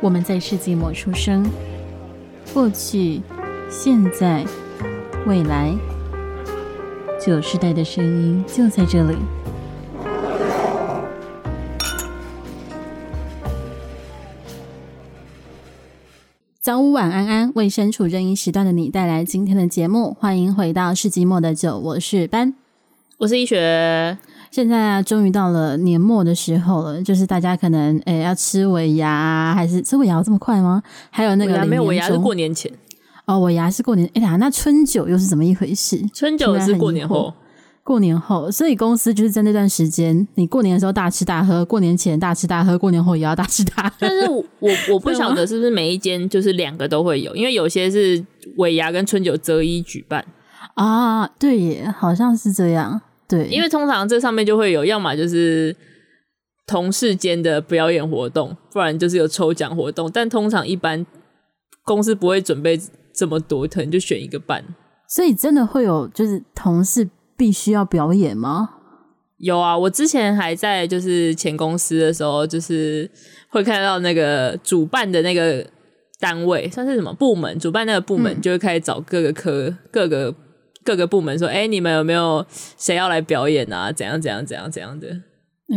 我们在世纪末出生，过去、现在、未来，九世代的声音就在这里。早午晚安安，为身处任意时段的你带来今天的节目。欢迎回到世纪末的酒，我是班，我是一学。现在啊，终于到了年末的时候了，就是大家可能诶、欸、要吃尾牙，还是吃尾牙有这么快吗？还有那个没有尾牙是过年前哦，尾牙是过年。哎呀，那春酒又是怎么一回事？春酒是过年后，过年后，所以公司就是在那段时间，你过年的时候大吃大喝，过年前大吃大喝，过年后也要大吃大喝。但是我我不晓得是不是每一间就是两个都会有，因为有些是尾牙跟春酒择一举办 啊，对耶，好像是这样。对，因为通常这上面就会有，要么就是同事间的表演活动，不然就是有抽奖活动。但通常一般公司不会准备这么多，可能就选一个办。所以真的会有，就是同事必须要表演吗？有啊，我之前还在就是前公司的时候，就是会看到那个主办的那个单位，算是什么部门？主办那个部门就会开始找各个科、嗯、各个。各个部门说：“哎、欸，你们有没有谁要来表演啊？怎样怎样怎样怎样的，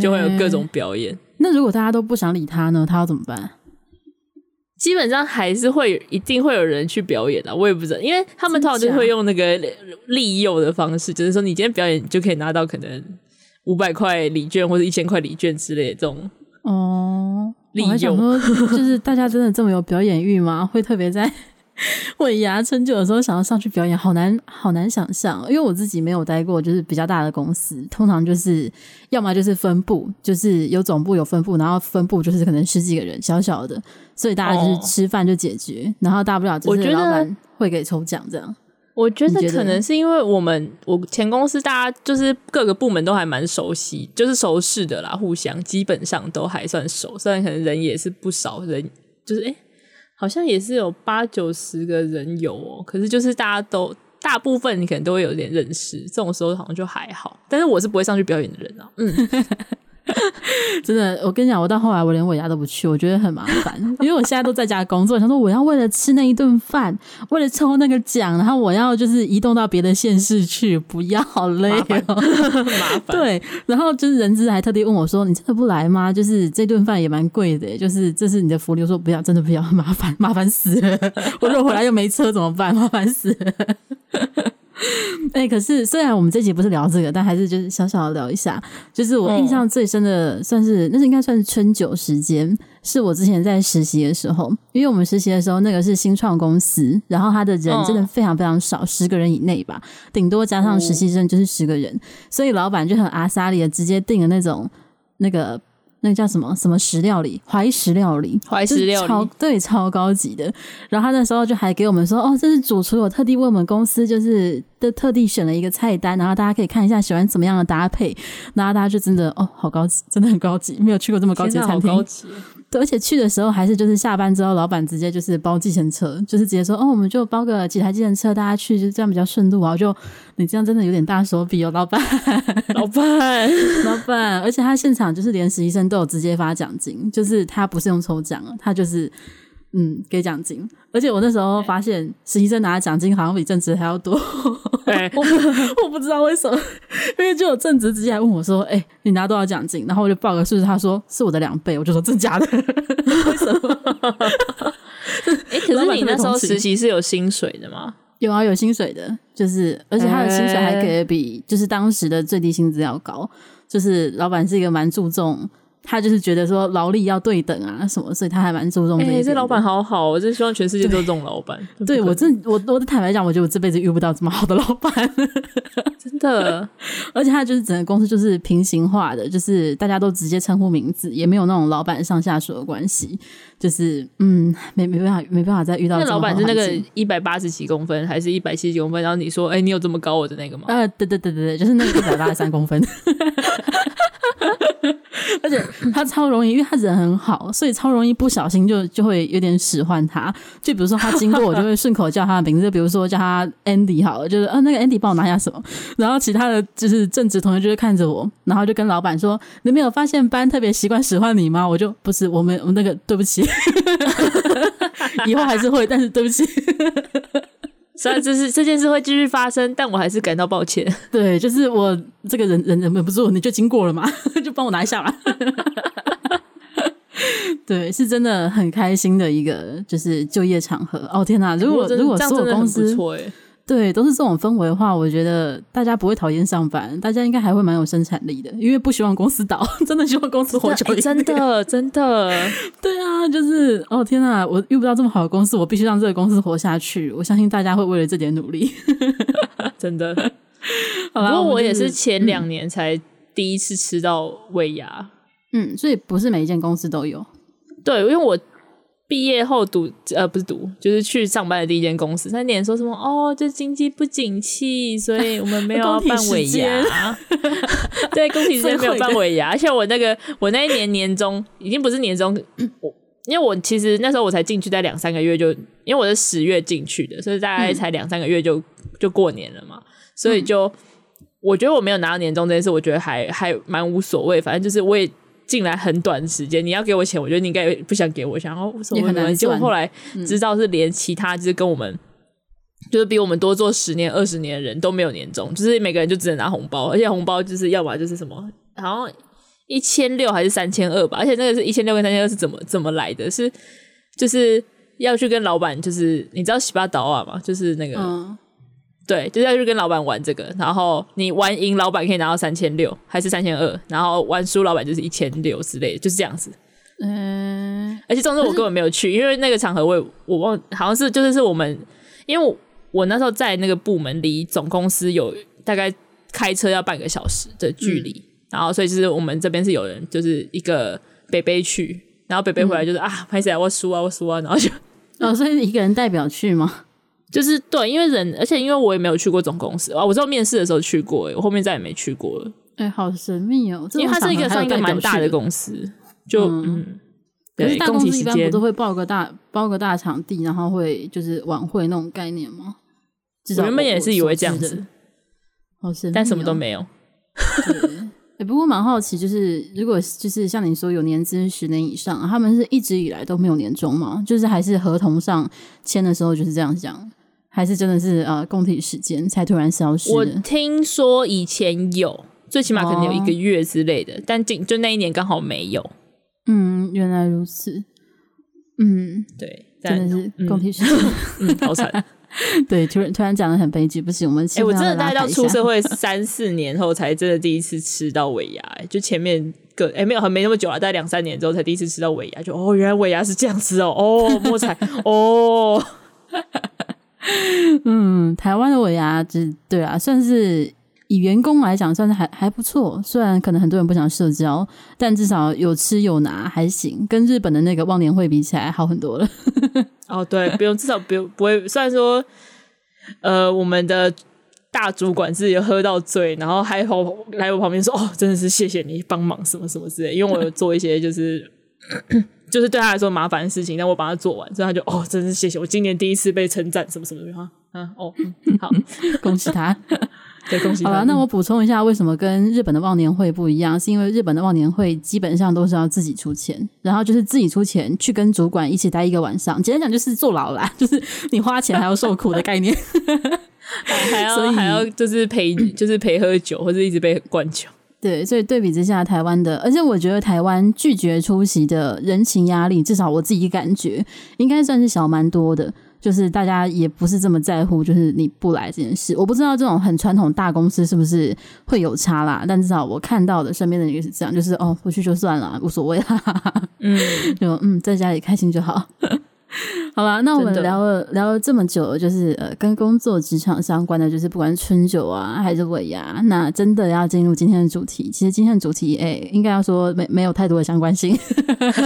就会有各种表演。欸、那如果大家都不想理他呢？他要怎么办？基本上还是会一定会有人去表演的。我也不知道，因为他们通常就会用那个利诱的方式，就是说你今天表演，就可以拿到可能五百块礼券或者一千块礼券之类的这种哦。利诱说，就是大家真的这么有表演欲吗？会特别在。” 尾牙春酒的时候想要上去表演，好难好难想象，因为我自己没有待过，就是比较大的公司，通常就是要么就是分部，就是有总部有分部，然后分部就是可能十几个人，小小的，所以大家就是吃饭就解决，哦、然后大不了就是老板会给抽奖这样。我觉得可能是因为我们我前公司大家就是各个部门都还蛮熟悉，就是熟识的啦，互相基本上都还算熟，虽然可能人也是不少人，就是诶、欸好像也是有八九十个人有哦，可是就是大家都大部分你可能都会有点认识，这种时候好像就还好。但是我是不会上去表演的人啊，嗯。真的，我跟你讲，我到后来我连尾牙都不去，我觉得很麻烦，因为我现在都在家工作，想说我要为了吃那一顿饭，为了抽那个奖，然后我要就是移动到别的县市去，不要好累哦，麻 烦。对，然后就是人资还特地问我说：“你真的不来吗？就是这顿饭也蛮贵的，就是这是你的福利。”我说：“不要，真的不要，麻烦，麻烦死了。我如果回来又没车怎么办？麻烦死了。” 哎、欸，可是虽然我们这集不是聊这个，但还是就是小小的聊一下。就是我印象最深的，算是、嗯、那是应该算是春酒时间，是我之前在实习的时候。因为我们实习的时候，那个是新创公司，然后他的人真的非常非常少，十、嗯、个人以内吧，顶多加上实习生就是十个人，所以老板就很阿萨里的直接订了那种那个。那个叫什么什么石料理，怀石料理，怀石料理，超对，超高级的。然后他那时候就还给我们说，哦，这是主厨，我特地为我们公司就是的特地选了一个菜单，然后大家可以看一下喜欢怎么样的搭配。然后大家就真的哦，好高级，真的很高级，没有去过这么高级的餐厅。对，而且去的时候还是就是下班之后，老板直接就是包计程车，就是直接说，哦，我们就包个几台计程车，大家去就这样比较顺路啊。就你这样真的有点大手笔哦，老板，老板，老板，而且他现场就是连实习生都有直接发奖金，就是他不是用抽奖了，他就是。嗯，给奖金，而且我那时候发现实习生拿的奖金好像比正职还要多，欸、我我不知道为什么，因为就有正职直接来问我说：“哎、欸，你拿多少奖金？”然后我就报个数字，他说是我的两倍，我就说真假的？为什么？哎、欸，可是你那时候实习是有薪水的吗？有啊，有薪水的，就是而且他的薪水还给的比就是当时的最低薪资要高，就是老板是一个蛮注重。他就是觉得说劳力要对等啊什么，所以他还蛮注重这一点。哎、欸，这老板好好，我真希望全世界都是这种老板。对，对我真我我坦白讲，我觉得我这辈子遇不到这么好的老板，真的。而且他就是整个公司就是平行化的，就是大家都直接称呼名字，也没有那种老板上下属的关系。就是嗯，没没办法没办法再遇到。那老板是那个一百八十几公分，还是一百七十几公分？然后你说，哎、欸，你有这么高我的那个吗？呃，对对对对对，就是那个一百八十三公分。而且他超容易，因为他人很好，所以超容易不小心就就会有点使唤他。就比如说他经过，我就会顺口叫他的名字，就比如说叫他 Andy 好了，就是啊那个 Andy 帮我拿下什么。然后其他的就是正职同学就会看着我，然后就跟老板说：“你没有发现班特别习惯使唤你吗？”我就不是，我们我们那个对不起，以后还是会，但是对不起。虽然这是这件事会继续发生，但我还是感到抱歉。对，就是我这个人忍忍不住，你就经过了嘛，就帮我拿一下吧。对，是真的很开心的一个就是就业场合。哦天哪，如果如果所有公司。对，都是这种氛围的话，我觉得大家不会讨厌上班，大家应该还会蛮有生产力的，因为不希望公司倒，真的希望公司活久一点。真的，真的，对啊，就是哦天哪，我遇不到这么好的公司，我必须让这个公司活下去。我相信大家会为了这点努力，真的。好啦，不过我也是前两年才第一次吃到尾牙，嗯，所以不是每一间公司都有。对，因为我。毕业后读呃不是读，就是去上班的第一间公司。那年说什么哦，就经济不景气，所以我们没有 办尾牙。对，工体时间没有办尾牙，而且我那个我那一年年终已经不是年终，我因为我其实那时候我才进去在两三个月就，因为我是十月进去的，所以大概才两三个月就就过年了嘛，所以就、嗯、我觉得我没有拿到年终这件事，我觉得还还蛮无所谓，反正就是我也。进来很短时间，你要给我钱，我觉得你应该不想给我，想要什么？很难。结果后来知道是连其他就是跟我们，嗯、就是比我们多做十年、二十年的人都没有年终，就是每个人就只能拿红包，而且红包就是要么就是什么，好像一千六还是三千二吧，而且那个是一千六跟三千二是怎么怎么来的？是就是要去跟老板，就是你知道洗巴岛啊嘛？就是那个。嗯对，就是要去跟老板玩这个，然后你玩赢老板可以拿到三千六，还是三千二，然后玩输老板就是一千六之类的，就是这样子。嗯，而且总之我根本没有去，因为那个场合我也我忘，好像是就是是我们，因为我，我那时候在那个部门离总公司有大概开车要半个小时的距离，嗯、然后所以就是我们这边是有人就是一个北北去，然后北北回来就是、嗯、啊，拍起来我输啊我输啊，然后就哦，所以一个人代表去吗？就是对，因为人，而且因为我也没有去过总公司啊，我知道面试的时候去过，我后面再也没去过了。哎、欸，好神秘哦！因为它是一个算一个蛮大的公司，就嗯，嗯可是大公司一般不都会包个大包个大场地，然后会就是晚会那种概念吗？我原本也是以为这样子，好神秘、哦，但什么都没有。欸、不过蛮好奇，就是如果就是像你说有年资十年以上，他们是一直以来都没有年终吗？就是还是合同上签的时候就是这样讲？还是真的是呃，供体时间才突然消失。我听说以前有，最起码可能有一个月之类的，哦、但就就那一年刚好没有。嗯，原来如此。嗯，对，真的是供体时间，嗯，嗯，好惨。对，突然突然讲的很悲剧，不行，我们哎、欸，我真的大概到出社会三四年后，才真的第一次吃到尾牙。就前面个哎、欸、没有，还没那么久啊，大概两三年之后才第一次吃到尾牙。就哦，原来尾牙是这样吃哦，哦，摸彩哦。嗯，台湾的尾牙，就对啊，算是以员工来讲，算是还还不错。虽然可能很多人不想社交，但至少有吃有拿还行。跟日本的那个忘年会比起来，好很多了。哦，对，不用，至少不用不会。虽然说，呃，我们的大主管自己喝到醉，然后还好来我旁边说：“哦，真的是谢谢你帮忙，什么什么之类。”因为我有做一些就是。就是对他来说麻烦的事情，但我把它做完，所以他就哦，真是谢谢我今年第一次被称赞，什么什么的哈，嗯哦，好，恭喜他，对，恭喜他。好了，那我补充一下，为什么跟日本的忘年会不一样？是因为日本的忘年会基本上都是要自己出钱，然后就是自己出钱去跟主管一起待一个晚上，简单讲就是坐牢啦，就是你花钱还要受苦的概念，还要还要就是陪就是陪喝酒或者一直被灌酒。对，所以对比之下，台湾的，而且我觉得台湾拒绝出席的人情压力，至少我自己感觉应该算是小蛮多的。就是大家也不是这么在乎，就是你不来这件事。我不知道这种很传统大公司是不是会有差啦，但至少我看到的身边的人也是这样，就是哦，不去就算了，无所谓啦。嗯，就嗯，在家里开心就好。好吧，那我们聊了聊了这么久，就是呃，跟工作职场相关的，就是不管是春酒啊，还是尾牙，那真的要进入今天的主题。其实今天的主题，哎、欸，应该要说没没有太多的相关性。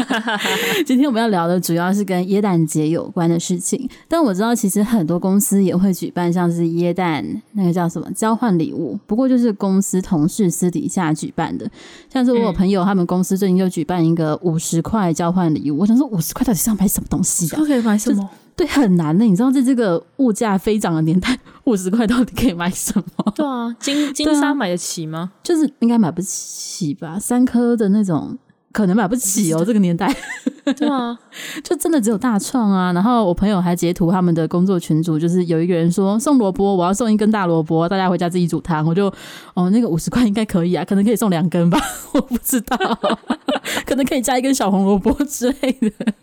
今天我们要聊的主要是跟耶诞节有关的事情。但我知道，其实很多公司也会举办像是耶诞那个叫什么交换礼物，不过就是公司同事私底下举办的。像是我有朋友，他们公司最近就举办一个五十块交换礼物。我想说，五十块到底是要买什么东西啊？可以买什么？对，很难的。你知道，在这个物价飞涨的年代，五十块到底可以买什么？对啊，金金沙买得起吗？就是应该买不起吧，三颗的那种可能买不起哦。这个年代，对啊，就真的只有大创啊。然后我朋友还截图他们的工作群组，就是有一个人说送萝卜，我要送一根大萝卜，大家回家自己煮汤。我就哦，那个五十块应该可以啊，可能可以送两根吧，我不知道，可能可以加一根小红萝卜之类的。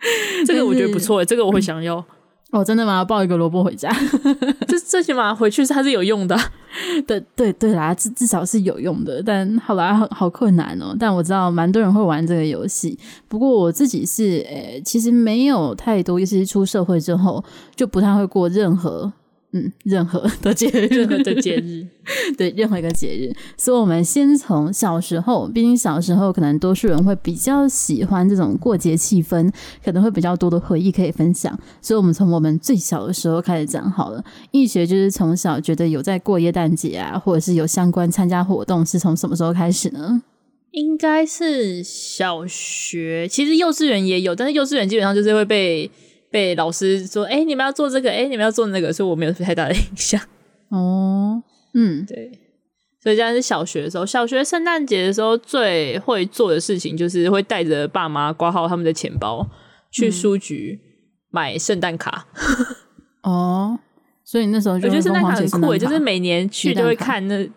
这个我觉得不错，这个我会想要。哦，真的吗？抱一个萝卜回家，这最起码回去是它是有用的。对对对啦，至至少是有用的。但好啦，好好困难哦。但我知道蛮多人会玩这个游戏。不过我自己是，诶，其实没有太多，尤其是出社会之后，就不太会过任何。嗯，任何的节日，任何的节日，对，任何一个节日。所以，我们先从小时候，毕竟小时候可能多数人会比较喜欢这种过节气氛，可能会比较多的回忆可以分享。所以，我们从我们最小的时候开始讲好了。易学就是从小觉得有在过耶诞节啊，或者是有相关参加活动，是从什么时候开始呢？应该是小学，其实幼稚园也有，但是幼稚园基本上就是会被。被老师说：“哎、欸，你们要做这个，哎、欸，你们要做那个。”所以我没有太大的印象。哦，嗯，对。所以这样是小学的时候，小学圣诞节的时候最会做的事情就是会带着爸妈挂号他们的钱包去书局买圣诞卡。嗯、哦，所以那时候就我觉得圣诞卡很酷，就是每年去都会看那，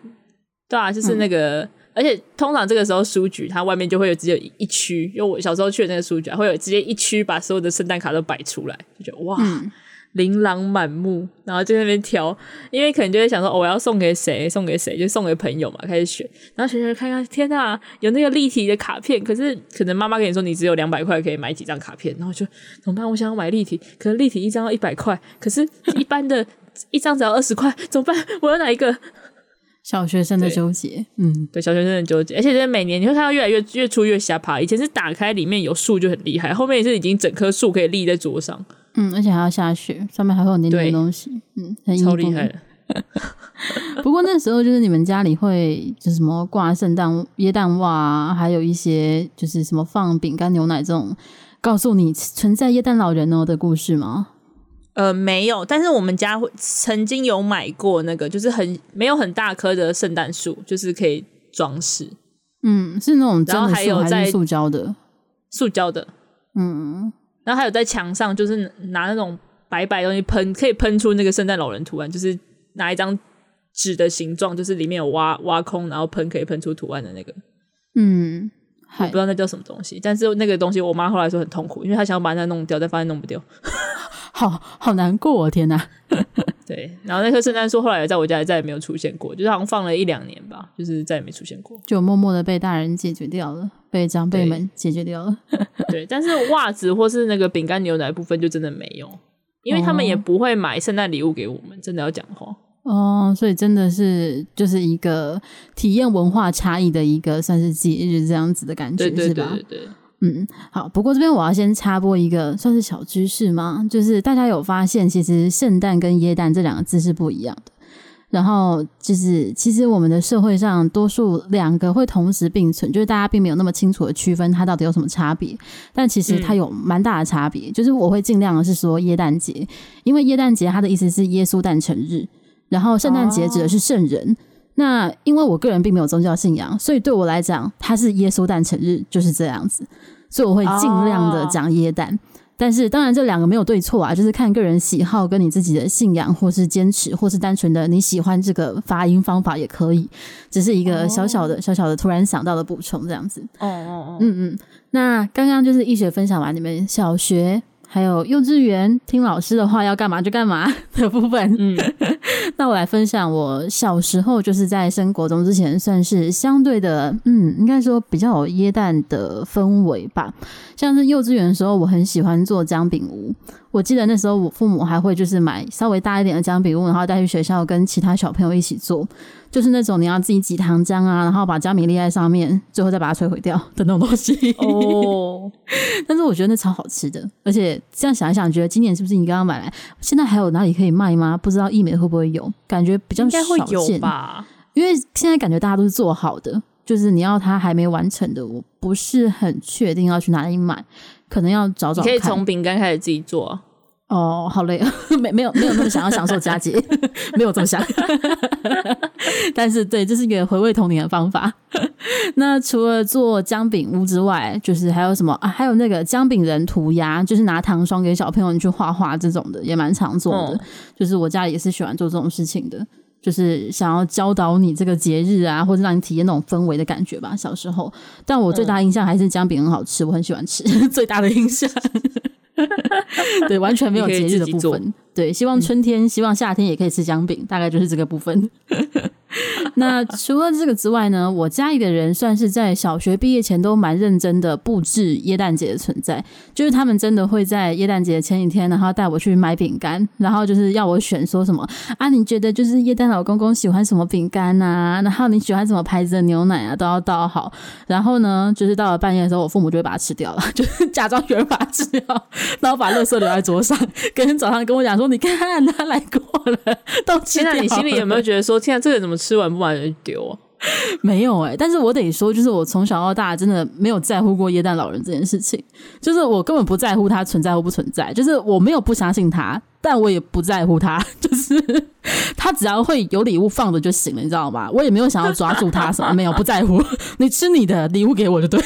对啊，就是那个。嗯而且通常这个时候书局它外面就会有只有一区，因为我小时候去的那个书局会有直接一区把所有的圣诞卡都摆出来，就觉得哇，嗯、琳琅满目，然后就在那边挑，因为可能就会想说、哦、我要送给谁，送给谁，就送给朋友嘛，开始选，然后选选看看，天呐，有那个立体的卡片，可是可能妈妈跟你说你只有两百块可以买几张卡片，然后就怎么办？我想要买立体，可是立体一张要一百块，可是一般的一张只要二十块，怎么办？我要哪一个？小学生的纠结，嗯，对，小学生的纠结，而且是每年你会看到越来越越出越瞎爬。以前是打开里面有树就很厉害，后面也是已经整棵树可以立在桌上，嗯，而且还要下雪，上面还会有黏黏的东西，嗯，很超厉害的。不过那时候就是你们家里会就是什么挂圣诞椰蛋袜啊，还有一些就是什么放饼干牛奶这种告诉你存在椰蛋老人哦的故事吗？呃，没有，但是我们家会曾经有买过那个，就是很没有很大棵的圣诞树，就是可以装饰。嗯，是那种真的树还有在塑胶的？塑胶的。嗯，然后还有在墙上，就是拿那种白白东西喷，可以喷出那个圣诞老人图案，就是拿一张纸的形状，就是里面有挖挖空，然后喷可以喷出图案的那个。嗯，我不知道那叫什么东西，但是那个东西我妈后来说很痛苦，因为她想要把它弄掉，但发现弄不掉。好好难过，哦天哪！对，然后那棵圣诞树后来也在我家也再也没有出现过，就是好像放了一两年吧，就是再也没出现过，就默默的被大人解决掉了，被长辈们解决掉了。对，但是袜子或是那个饼干牛奶部分就真的没有，因为他们也不会买圣诞礼物给我们，真的要讲话哦，所以真的是就是一个体验文化差异的一个算是节日这样子的感觉，对对对对？嗯，好。不过这边我要先插播一个算是小知识吗？就是大家有发现，其实圣诞跟耶诞这两个字是不一样的。然后就是，其实我们的社会上多数两个会同时并存，就是大家并没有那么清楚的区分它到底有什么差别。但其实它有蛮大的差别。嗯、就是我会尽量的是说耶诞节，因为耶诞节它的意思是耶稣诞辰日，然后圣诞节指的是圣人。哦、那因为我个人并没有宗教信仰，所以对我来讲，它是耶稣诞辰日就是这样子。所以我会尽量的讲耶诞，oh. 但是当然这两个没有对错啊，就是看个人喜好跟你自己的信仰，或是坚持，或是单纯的你喜欢这个发音方法也可以，只是一个小小的、oh. 小小的突然想到的补充这样子。哦哦哦，嗯嗯，那刚刚就是易学分享完你们小学。还有幼稚园听老师的话要干嘛就干嘛的部分，嗯，那我来分享我小时候就是在升国中之前，算是相对的，嗯，应该说比较有耶诞的氛围吧。像是幼稚园的时候，我很喜欢做姜饼屋。我记得那时候我父母还会就是买稍微大一点的姜饼屋，然后带去学校跟其他小朋友一起做，就是那种你要自己挤糖浆啊，然后把姜米粒在上面，最后再把它摧毁掉的那种东西。哦，但是我觉得那超好吃的，而且这样想一想，觉得今年是不是你刚刚买来？现在还有哪里可以卖吗？不知道易美会不会有？感觉比较少见，应该会有吧？因为现在感觉大家都是做好的，就是你要它还没完成的，我不是很确定要去哪里买。可能要找找看，可以从饼干开始自己做哦。好累 啊，没没有没有那么想要享受佳节，没有这么想。但是对，这是一个回味童年的方法。那除了做姜饼屋之外，就是还有什么啊？还有那个姜饼人涂鸦，就是拿糖霜给小朋友去画画这种的，也蛮常做的。嗯、就是我家里也是喜欢做这种事情的，就是想要教导你这个节日啊，或者让你体验那种氛围的感觉吧。小时候，但我最大印象还是姜饼很好吃，我很喜欢吃。最大的印象，对，完全没有节日的部分。对，希望春天、嗯、希望夏天也可以吃姜饼，大概就是这个部分。那除了这个之外呢，我家里的人算是在小学毕业前都蛮认真的布置耶诞节的存在，就是他们真的会在耶诞节前几天，然后带我去买饼干，然后就是要我选说什么啊？你觉得就是耶诞老公公喜欢什么饼干啊？然后你喜欢什么牌子的牛奶啊？都要倒好。然后呢，就是到了半夜的时候，我父母就会把它吃掉了，就是假装有人把它吃掉，然后把垃圾留在桌上。隔天早上跟我讲说，你看他来过了，都吃掉了。现在你心里有没有觉得说，现在这个怎么吃完不？完就丢啊？没有哎、欸，但是我得说，就是我从小到大真的没有在乎过耶诞老人这件事情，就是我根本不在乎他存在或不存在，就是我没有不相信他，但我也不在乎他，就是他只要会有礼物放着就行了，你知道吗？我也没有想要抓住他什么，没有不在乎，你吃你的礼物给我就对。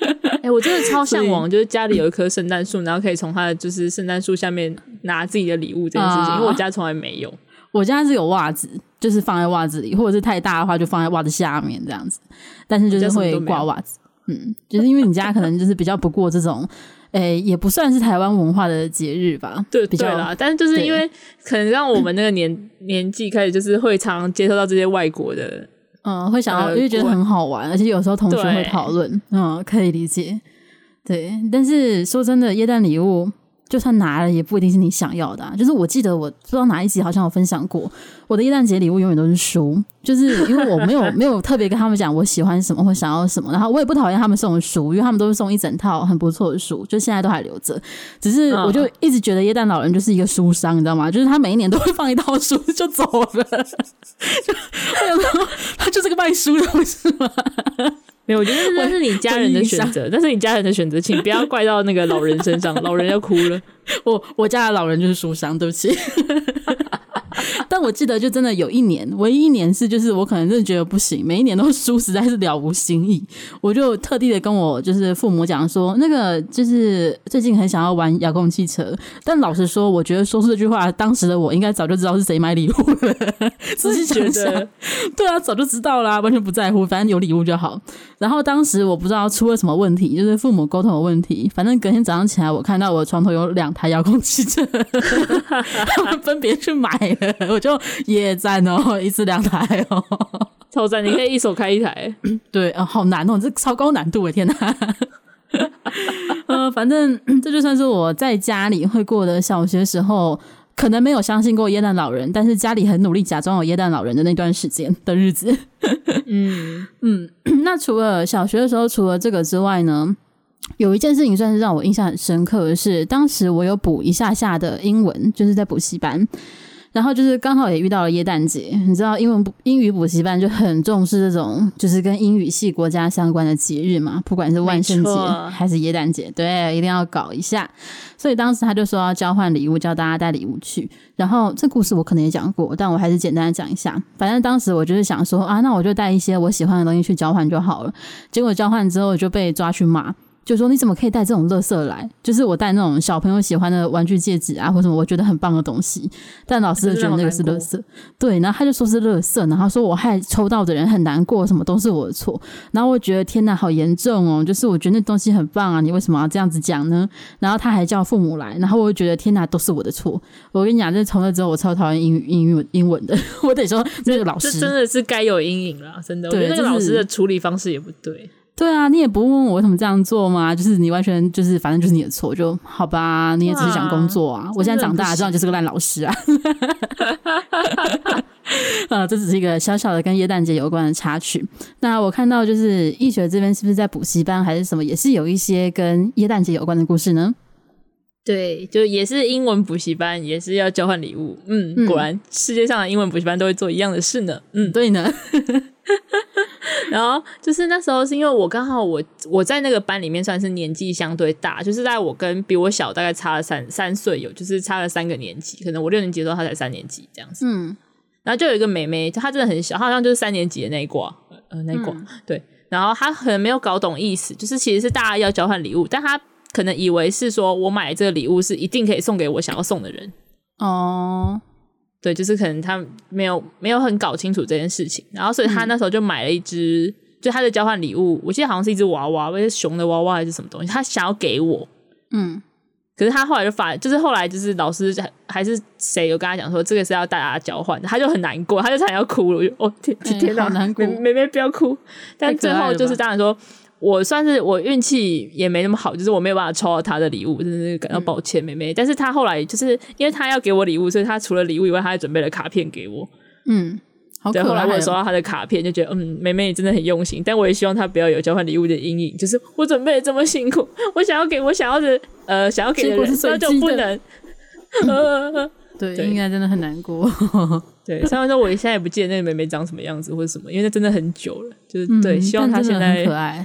哎、欸，我真的超向往，就是家里有一棵圣诞树，然后可以从他的就是圣诞树下面拿自己的礼物这件事情，啊、因为我家从来没有。我家是有袜子，就是放在袜子里，或者是太大的话就放在袜子下面这样子。但是就是会挂袜子，嗯，就是因为你家可能就是比较不过这种，诶、欸，也不算是台湾文化的节日吧？对，比较对啦。但是就是因为可能让我们那个年 年纪开始，就是会常常接受到这些外国的，嗯，会想到因为觉得很好玩，而且有时候同学会讨论，嗯，可以理解。对，但是说真的，耶诞礼物。就算拿了，也不一定是你想要的啊。就是我记得，我不知道哪一集好像有分享过，我的耶诞节礼物永远都是书，就是因为我没有 没有特别跟他们讲我喜欢什么或想要什么，然后我也不讨厌他们送的书，因为他们都是送一整套很不错的书，就现在都还留着。只是我就一直觉得耶诞老人就是一个书商，你知道吗？就是他每一年都会放一套书 就走了，就我想说他就是个卖书的，不是吗？没有，我觉得那是你家人的选择，那是你家人的选择，请不要怪到那个老人身上，老人要哭了。我我家的老人就是书商，对不起。但我记得，就真的有一年，唯一一年是，就是我可能真的觉得不行，每一年都书实在是了无新意，我就特地的跟我就是父母讲说，那个就是最近很想要玩遥控汽车，但老实说，我觉得说出这句话，当时的我应该早就知道是谁买礼物了。仔细想想，对啊，早就知道啦，完全不在乎，反正有礼物就好。然后当时我不知道出了什么问题，就是父母沟通的问题，反正隔天早上起来，我看到我的床头有两台遥控汽车，他们分别去买了。我就也赞哦，一次两台哦，超赞！你可以一手开一台，对啊、哦，好难哦，这超高难度，我天哪！呃，反正 这就算是我在家里会过的小学时候，可能没有相信过耶诞老人，但是家里很努力假装有耶诞老人的那段时间的日子。嗯嗯，那除了小学的时候，除了这个之外呢？有一件事情算是让我印象很深刻的是，当时我有补一下下的英文，就是在补习班。然后就是刚好也遇到了耶诞节，你知道英文英语补习班就很重视这种就是跟英语系国家相关的节日嘛，不管是万圣节还是耶诞节，对，一定要搞一下。所以当时他就说要交换礼物，叫大家带礼物去。然后这故事我可能也讲过，但我还是简单的讲一下。反正当时我就是想说啊，那我就带一些我喜欢的东西去交换就好了。结果交换之后就被抓去骂。就说你怎么可以带这种垃圾来？就是我带那种小朋友喜欢的玩具戒指啊，或什么我觉得很棒的东西，但老师就觉得那个是垃圾。对，然后他就说是垃圾，然后说我害抽到的人很难过，什么都是我的错。然后我觉得天哪，好严重哦！就是我觉得那东西很棒啊，你为什么要这样子讲呢？然后他还叫父母来，然后我就觉得天哪，都是我的错。我跟你讲，这从那之后我超讨厌英语英语英文的。我得说那个老师真的是该有阴影了，真的。我觉得那个老师的处理方式也不对。对啊，你也不问问我为什么这样做吗？就是你完全就是反正就是你的错，就好吧。你也只是想工作啊。我现在长大了，知道就是个烂老师啊。啊，这只是一个小小的跟耶诞节有关的插曲。那我看到就是易学这边是不是在补习班还是什么，也是有一些跟耶诞节有关的故事呢？对，就也是英文补习班，也是要交换礼物。嗯，嗯，果然世界上的英文补习班都会做一样的事呢。嗯，对呢。然后就是那时候是因为我刚好我我在那个班里面算是年纪相对大，就是在我跟比我小大概差了三三岁有，就是差了三个年级，可能我六年级的时候他才三年级这样子。嗯，然后就有一个妹妹，她真的很小，她好像就是三年级的那一挂，呃，那一挂、嗯、对。然后她可能没有搞懂意思，就是其实是大家要交换礼物，但她可能以为是说我买这个礼物是一定可以送给我想要送的人哦。对，就是可能他没有没有很搞清楚这件事情，然后所以他那时候就买了一只，嗯、就他的交换礼物，我记得好像是一只娃娃，或者熊的娃娃还是什么东西，他想要给我，嗯，可是他后来就发，就是后来就是老师还是谁有跟他讲说这个是要大家交换的，他就很难过，他就差点要哭了，我就哦天天哪，难过，妹妹不要哭，但最后就是当然说。我算是我运气也没那么好，就是我没有办法抽到他的礼物，真的是感到抱歉，妹妹。但是他后来就是因为他要给我礼物，所以他除了礼物以外，他还准备了卡片给我。嗯，好可爱。对，后来我收到他的卡片，就觉得嗯，妹妹你真的很用心。但我也希望他不要有交换礼物的阴影，就是我准备了这么辛苦，我想要给我想要的呃想要给的人，那就不能。呃 对，应该真的很难过。对，虽然说我现在也不记得那个妹妹长什么样子或者什么，因为那真的很久了。就是对，希望她现在很可爱。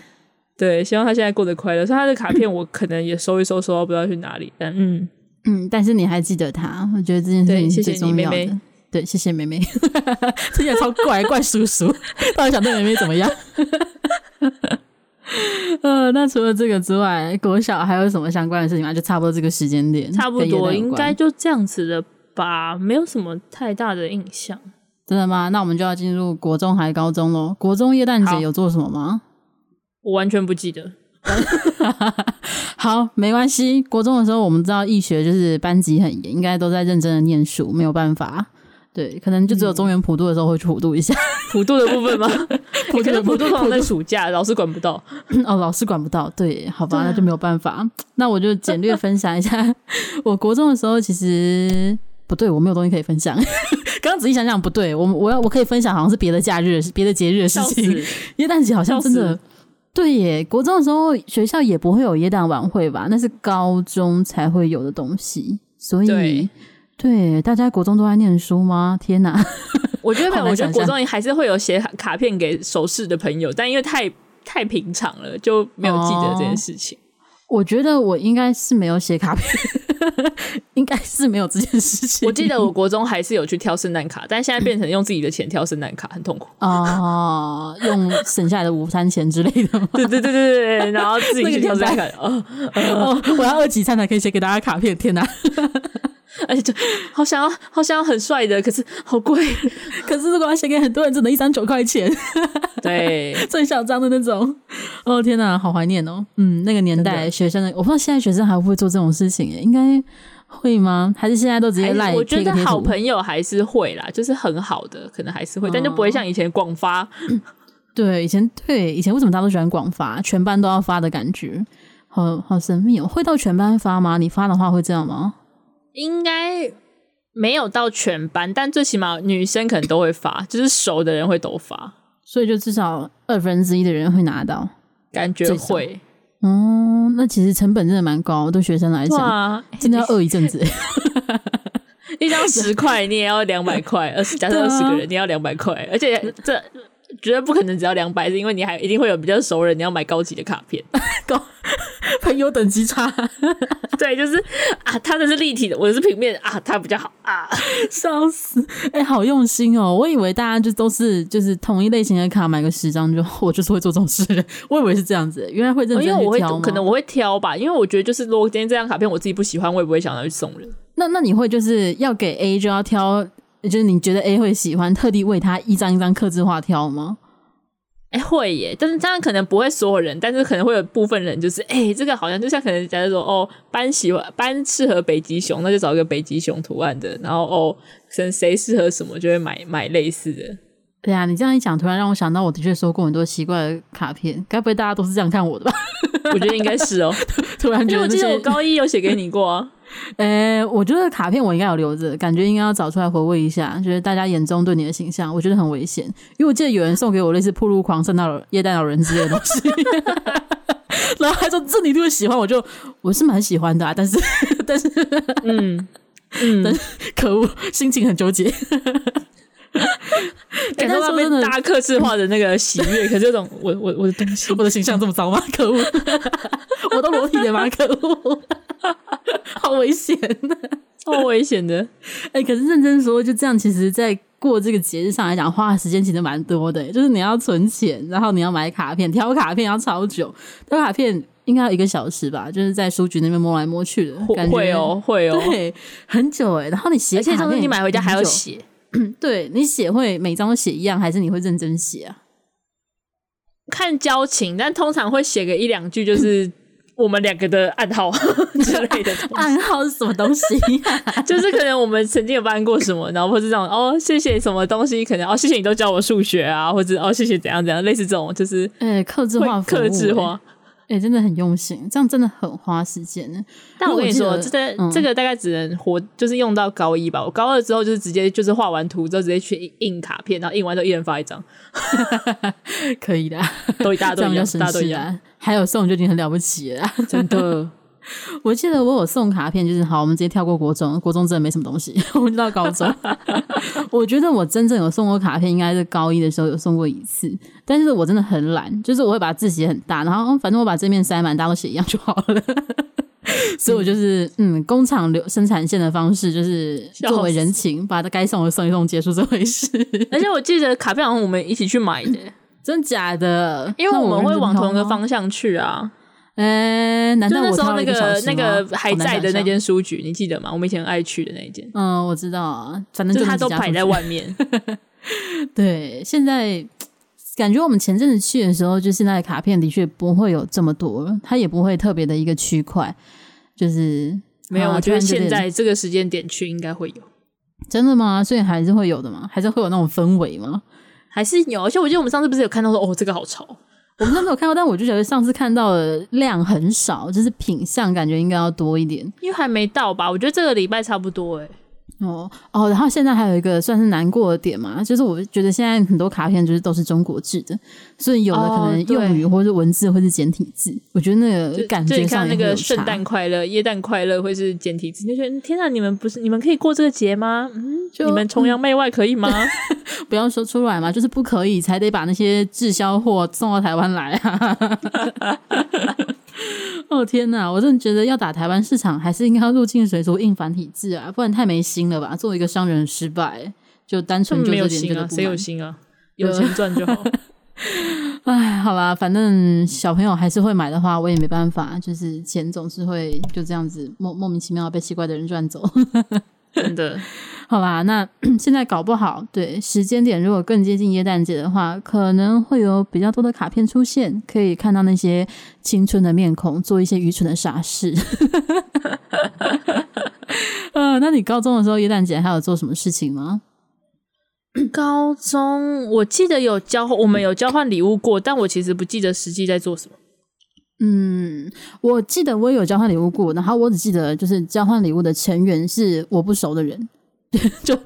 对，希望他现在过得快乐。所以他的卡片我可能也收一收，收到不知道去哪里。但嗯嗯，但是你还记得他，我觉得这件事情是最重要的。对，谢谢你妹妹。对，谢谢妹妹。听起来超怪，怪叔叔，到底想对妹妹怎么样？呃，那除了这个之外，国小还有什么相关的事情吗？就差不多这个时间点，差不多应该就这样子的吧，没有什么太大的印象。真的吗？那我们就要进入国中还是高中喽？国中耶诞节有做什么吗？我完全不记得。好，没关系。国中的时候，我们知道易学就是班级很严，应该都在认真的念书，没有办法。对，可能就只有中原普渡的时候会去普渡一下。普渡的部分吗？普渡普渡通常在暑假，老师管不到。哦，老师管不到。对，好吧，那就没有办法。那我就简略分享一下，我国中的时候其实不对，我没有东西可以分享。刚刚仔细想想，不对，我我要我可以分享，好像是别的假日、别的节日的事情。耶诞节好像真的。对耶，国中的时候学校也不会有耶诞晚会吧？那是高中才会有的东西。所以，对，对，大家国中都在念书吗？天哪！我觉得没有，我觉得国中还是会有写卡片给熟识的朋友，但因为太太平常了，就没有记得这件事情。哦，我觉得我应该是没有写卡片。应该是没有这件事情。我记得我国中还是有去挑圣诞卡，但现在变成用自己的钱挑圣诞卡，很痛苦哦，用省下来的午餐钱之类的吗？对对对对对，然后自己去挑圣诞卡。哦哦，我要二级餐才可以写给大家卡片，天哪！而且就好想要，好想要很帅的，可是好贵。可是如果要写给很多人，只能一张九块钱。对，最小张的那种。哦天哪，好怀念哦。嗯，那个年代学生的，我不知道现在学生还会不会做这种事情诶，应该会吗？还是现在都直接赖？我觉得好朋友还是会啦，就是很好的，可能还是会，但就不会像以前广发。嗯。对，以前对以前为什么大家都喜欢广发？全班都要发的感觉，好好神秘哦。会到全班发吗？你发的话会这样吗？应该没有到全班，但最起码女生可能都会发，就是熟的人会都发，所以就至少二分之一的人会拿到，感觉会。哦，那其实成本真的蛮高，对学生来讲，哇真的要饿一阵子。一张十块，你也要两百块，二十加上二十个人，你要两百块，而且这绝对不可能只要两百，是因为你还一定会有比较熟人，你要买高级的卡片。高朋友等级差，对，就是啊，他的是立体的，我的是平面啊，他比较好啊，笑死！哎、欸，好用心哦，我以为大家就都是就是同一类型的卡，买个十张就，我就是会做这种事，我以为是这样子，原来会认真挑，因为我会可能我会挑吧，因为我觉得就是如果今天这张卡片我自己不喜欢，我也不会想要去送人。那那你会就是要给 A 就要挑，就是你觉得 A 会喜欢，特地为他一张一张刻字画挑吗？哎、欸，会耶，但是这样可能不会所有人，但是可能会有部分人，就是哎、欸，这个好像就像可能假如说哦，班喜欢班适合北极熊，那就找一个北极熊图案的，然后哦，可能谁适合什么就会买买类似的。对呀、啊，你这样一讲，突然让我想到，我的确收过很多奇怪的卡片，该不会大家都是这样看我的吧？我觉得应该是哦。突然觉得，我记得我高一有写给你过啊。呃，我觉得卡片我应该有留着，感觉应该要找出来回味一下，就是大家眼中对你的形象，我觉得很危险，因为我记得有人送给我类似破路狂、圣诞老耶诞老人之类的东西，然后还说这你一定会喜欢，我就我是蛮喜欢的啊，但是但是嗯嗯，但是可恶，心情很纠结。感受到被大家客制化的那个喜悦，可是这种我我我的东西，我的形象这么糟吗？可恶，我都裸体的吗？可恶，好危险的，超危险的。哎、欸，可是认真说，就这样，其实，在过这个节日上来讲，花的时间其实蛮多的。就是你要存钱，然后你要买卡片，挑卡片要超久，挑卡片应该要一个小时吧？就是在书局那边摸来摸去的，感觉会哦，会哦，对，很久哎。然后你写，而且东西你买回家还要写。对，你写会每张都写一样，还是你会认真写啊？看交情，但通常会写个一两句，就是我们两个的暗号 之类的。暗号是什么东西啊？就是可能我们曾经有办过什么，然后或是这种哦，谢谢什么东西，可能哦，谢谢你都教我数学啊，或者哦，谢谢怎样怎样，类似这种，就是嗯，克制化，克制化。哎、欸，真的很用心，这样真的很花时间呢。但我跟你说，这个、嗯、这个大概只能活，就是用到高一吧。我高二之后就是直接就是画完图之后直接去印卡片，然后印完之后一人发一张，可以的，都大家 都一样，大家都一样。还有送就已经很了不起了，真的。我记得我有送卡片，就是好，我们直接跳过国中，国中真的没什么东西，我们就到高中。我觉得我真正有送过卡片，应该是高一的时候有送过一次，但是我真的很懒，就是我会把字写很大，然后反正我把这面塞满，大家都写一样就好了。所以我就是嗯，工厂流生产线的方式，就是作为人情，把它该送的送一送，结束这回事。而且我记得卡片好像我们一起去买的，真假的？因为我们会往同一个方向去啊。呃，难道我那时候那个那个还在的那间书局，你记得吗？我们以前爱去的那一间。嗯，我知道啊，反正就他都摆在外面。对，现在感觉我们前阵子去的时候，就现在的卡片的确不会有这么多，它也不会特别的一个区块，就是没有。我觉得现在这个时间点去应该会有。真的吗？所以还是会有的吗？还是会有那种氛围吗？还是有？而且我记得我们上次不是有看到说，哦，这个好潮。我们都没有看到，但我就觉得上次看到的量很少，就是品相感觉应该要多一点，因为还没到吧？我觉得这个礼拜差不多诶、哦哦，然后现在还有一个算是难过的点嘛，就是我觉得现在很多卡片就是都是中国制的，所以有的可能用语或者文字或是简体字，哦、我觉得那个感觉上那个圣诞快乐、耶诞快乐会是简体字，就觉得天哪，你们不是你们可以过这个节吗？嗯，就你们崇洋媚外可以吗？不要说出来嘛，就是不可以才得把那些滞销货送到台湾来啊。哦天哪！我真的觉得要打台湾市场，还是应该要入境随俗印繁体字啊，不然太没心了吧？作为一个商人失败，就单纯就没有心啊，谁有心啊？有钱赚就好。哎，好啦，反正小朋友还是会买的话，我也没办法，就是钱总是会就这样子莫莫名其妙被奇怪的人赚走。真的，好吧，那 现在搞不好，对时间点如果更接近耶诞节的话，可能会有比较多的卡片出现，可以看到那些青春的面孔，做一些愚蠢的傻事。呃，那你高中的时候耶诞节还有做什么事情吗？高中我记得有交，我们有交换礼物过，但我其实不记得实际在做什么。嗯，我记得我也有交换礼物过，然后我只记得就是交换礼物的成员是我不熟的人，就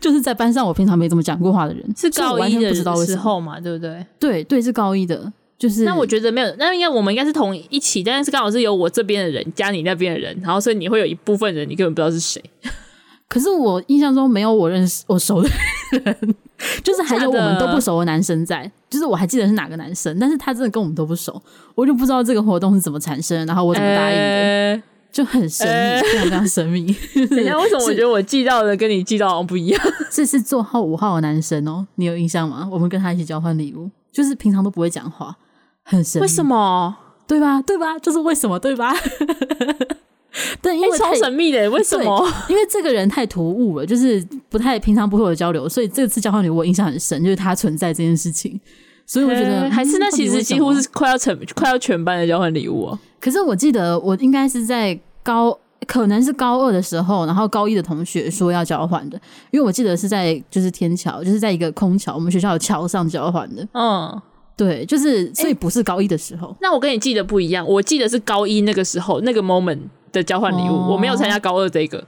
就是在班上我平常没怎么讲过话的人，是高一的时候嘛，对不对？对对，是高一的，就是那我觉得没有，那应该我们应该是同一起，但是刚好是有我这边的人加你那边的人，然后所以你会有一部分人你根本不知道是谁。可是我印象中没有我认识我熟的人，就是还有我们都不熟的男生在，就是我还记得是哪个男生，但是他真的跟我们都不熟，我就不知道这个活动是怎么产生，然后我怎么答应的，欸、就很神秘，欸、非常非常神秘。等一下，为什么我觉得我记到的跟你记到好像不一样？这是座号五号的男生哦，你有印象吗？我们跟他一起交换礼物，就是平常都不会讲话，很神秘。为什么？对吧？对吧？就是为什么？对吧？对，因为、欸、超神秘的，为什么？因为这个人太突兀了，就是不太平常不会有交流，所以这次交换礼物我印象很深，就是他存在这件事情，所以我觉得、嗯、还是那其实几乎是快要成快要全班的交换礼物哦。可是我记得我应该是在高可能是高二的时候，然后高一的同学说要交换的，因为我记得是在就是天桥，就是在一个空桥，我们学校的桥上交换的。嗯，对，就是所以不是高一的时候。那我跟你记得不一样，我记得是高一那个时候那个 moment 的交换礼物，哦、我没有参加高二这个。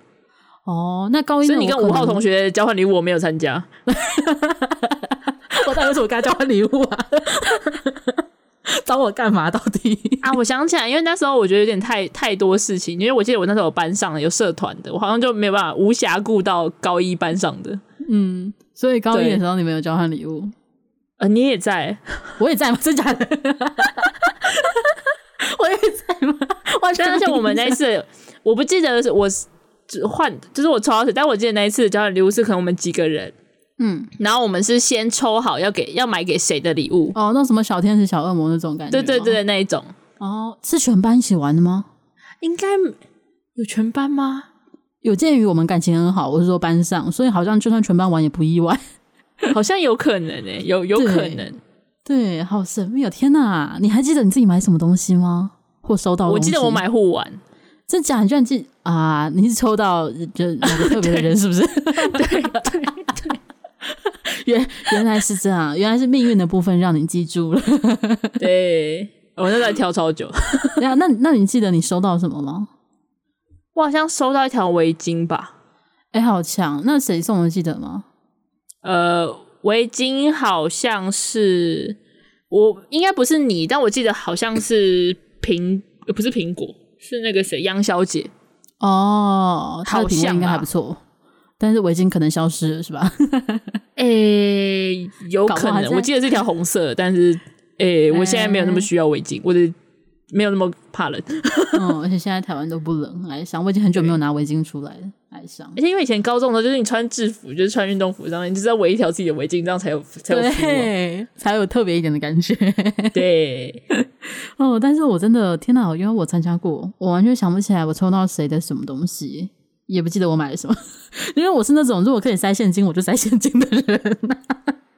哦，那高一所以你跟五号同学交换礼物，我没有参加。我到底为什么跟他交换礼物啊？找我干嘛？到底啊！我想起来，因为那时候我觉得有点太太多事情，因为我记得我那时候有班上有社团的，我好像就没有办法无暇顾到高一班上的。嗯，所以高一的时候你没有交换礼物？呃，你也在，我也在吗？真假的？我也在吗？完全而且我们那一次，我不记得是我只换，就是我抽到谁，但我记得那一次交换礼物是可能我们几个人。嗯，然后我们是先抽好要给要买给谁的礼物哦，那什么小天使、小恶魔那种感觉，对对对，那一种哦，是全班一起玩的吗？应该有全班吗？有鉴于我们感情很好，我是说班上，所以好像就算全班玩也不意外，好像有可能诶、欸，有有可能对，对，好神秘，哦天哪！你还记得你自己买什么东西吗？或收到？我记得我买护腕，真假？你居然记啊？你是抽到就哪个特别的人 是不是？对对对。原原来是这样，原来是命运的部分让你记住了。对，我那在挑超久。那那那你记得你收到什么吗？我好像收到一条围巾吧。哎、欸，好强！那谁送的？记得吗？呃，围巾好像是我，应该不是你，但我记得好像是苹，不是苹果，是那个谁，杨小姐。哦，她的品味应该还不错。但是围巾可能消失了，是吧？诶、欸，有可能。我记得是条红色，但是诶、欸，我现在没有那么需要围巾，我的没有那么怕冷。嗯，而且现在台湾都不冷，爱上。我已经很久没有拿围巾出来了，爱上。而且因为以前高中的时候，就是你穿制服，就是穿运动服上面，你就是要围一条自己的围巾，这样才有才有对，才有特别一点的感觉。对，哦，但是我真的天哪，因为我参加过，我完全想不起来我抽到谁的什么东西。也不记得我买了什么，因为我是那种如果可以塞现金，我就塞现金的人。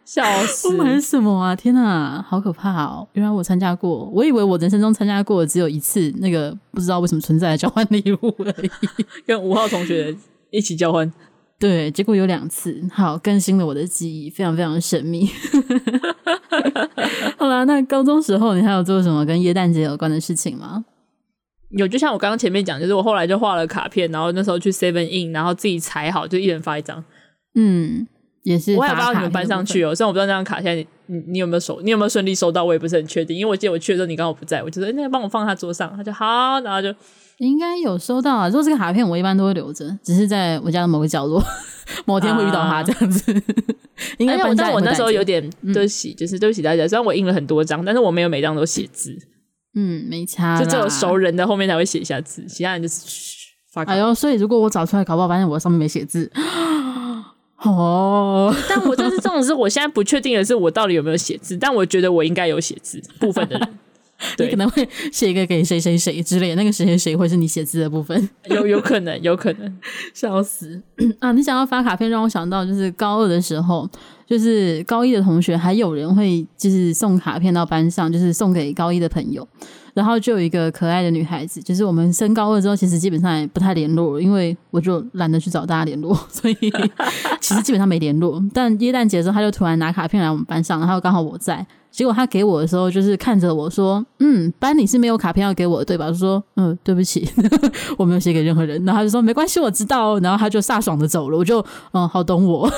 笑死！我买什么啊？天哪，好可怕哦！原来我参加过，我以为我人生中参加过只有一次，那个不知道为什么存在的交换礼物而已，跟五号同学一起交换。对，结果有两次，好更新了我的记忆，非常非常神秘。好啦，那高中时候你还有做什么跟耶诞节有关的事情吗？有，就像我刚刚前面讲，就是我后来就画了卡片，然后那时候去 Seven In，然后自己裁好，就一人发一张。嗯，也是。我也不知道你们搬上去哦，虽然我不知道那张卡现在你你有没有收，你有没有顺利收到，我也不是很确定，因为我记得我去的时候你刚好不在，我就说那个帮我放他桌上，他就好，然后就应该有收到啊。如果这个卡片我一般都会留着，只是在我家的某个角落，某天会遇到他这样子。应该我但我那时候有点对不起，嗯、就是对不起大家，虽然我印了很多张，但是我没有每张都写字。嗯，没差，就只有熟人的后面才会写一下字，其他人就是嘘发。哎呦，所以如果我找出来搞不好，发现我上面没写字，哦，但我就是这种事，我现在不确定的是我到底有没有写字，但我觉得我应该有写字，部分的人，对，可能会写一个给谁谁谁之类的，那个谁谁谁会是你写字的部分，有有可能，有可能，笑死 啊！你想要发卡片，让我想到就是高二的时候。就是高一的同学，还有人会就是送卡片到班上，就是送给高一的朋友。然后就有一个可爱的女孩子，就是我们升高二之后，其实基本上也不太联络了，因为我就懒得去找大家联络，所以其实基本上没联络。但耶诞节的时候，她就突然拿卡片来我们班上，然后刚好我在。结果他给我的时候，就是看着我说：“嗯，班里是没有卡片要给我的，对吧？”我说：“嗯，对不起，我没有写给任何人。”然后他就说：“没关系，我知道。”然后他就飒爽的走了。我就嗯，好懂我。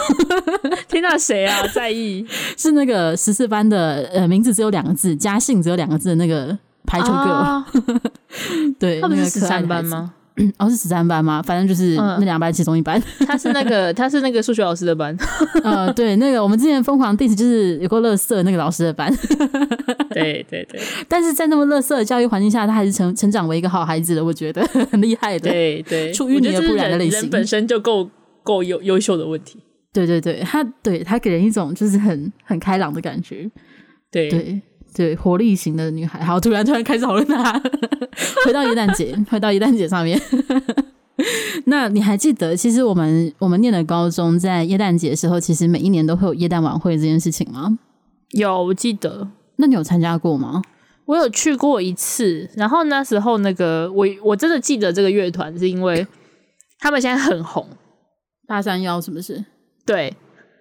听到谁啊？在意是那个十四班的，呃，名字只有两个字，家姓只有两个字的那个排球哥。啊、对，他不是十三班吗？哦，是十三班吗？反正就是那两班其中一班。嗯、他是那个，他是那个数学老师的班。呃，对，那个我们之前疯狂 diss 就是有个乐色那个老师的班。对 对对。但是在那么乐色的教育环境下，他还是成成长为一个好孩子的，我觉得很厉害的。对对，出淤泥而不染的类型，人本身就够够优优秀的问题。对对对，他对他给人一种就是很很开朗的感觉。对对。对，活力型的女孩，好，突然突然开始讨论她。回到耶诞节，回到耶诞节上面。那你还记得，其实我们我们念的高中在耶诞节的时候，其实每一年都会有耶诞晚会这件事情吗？有，我记得。那你有参加过吗？我有去过一次，然后那时候那个我我真的记得这个乐团是因为 他们现在很红，八三幺是不是？对，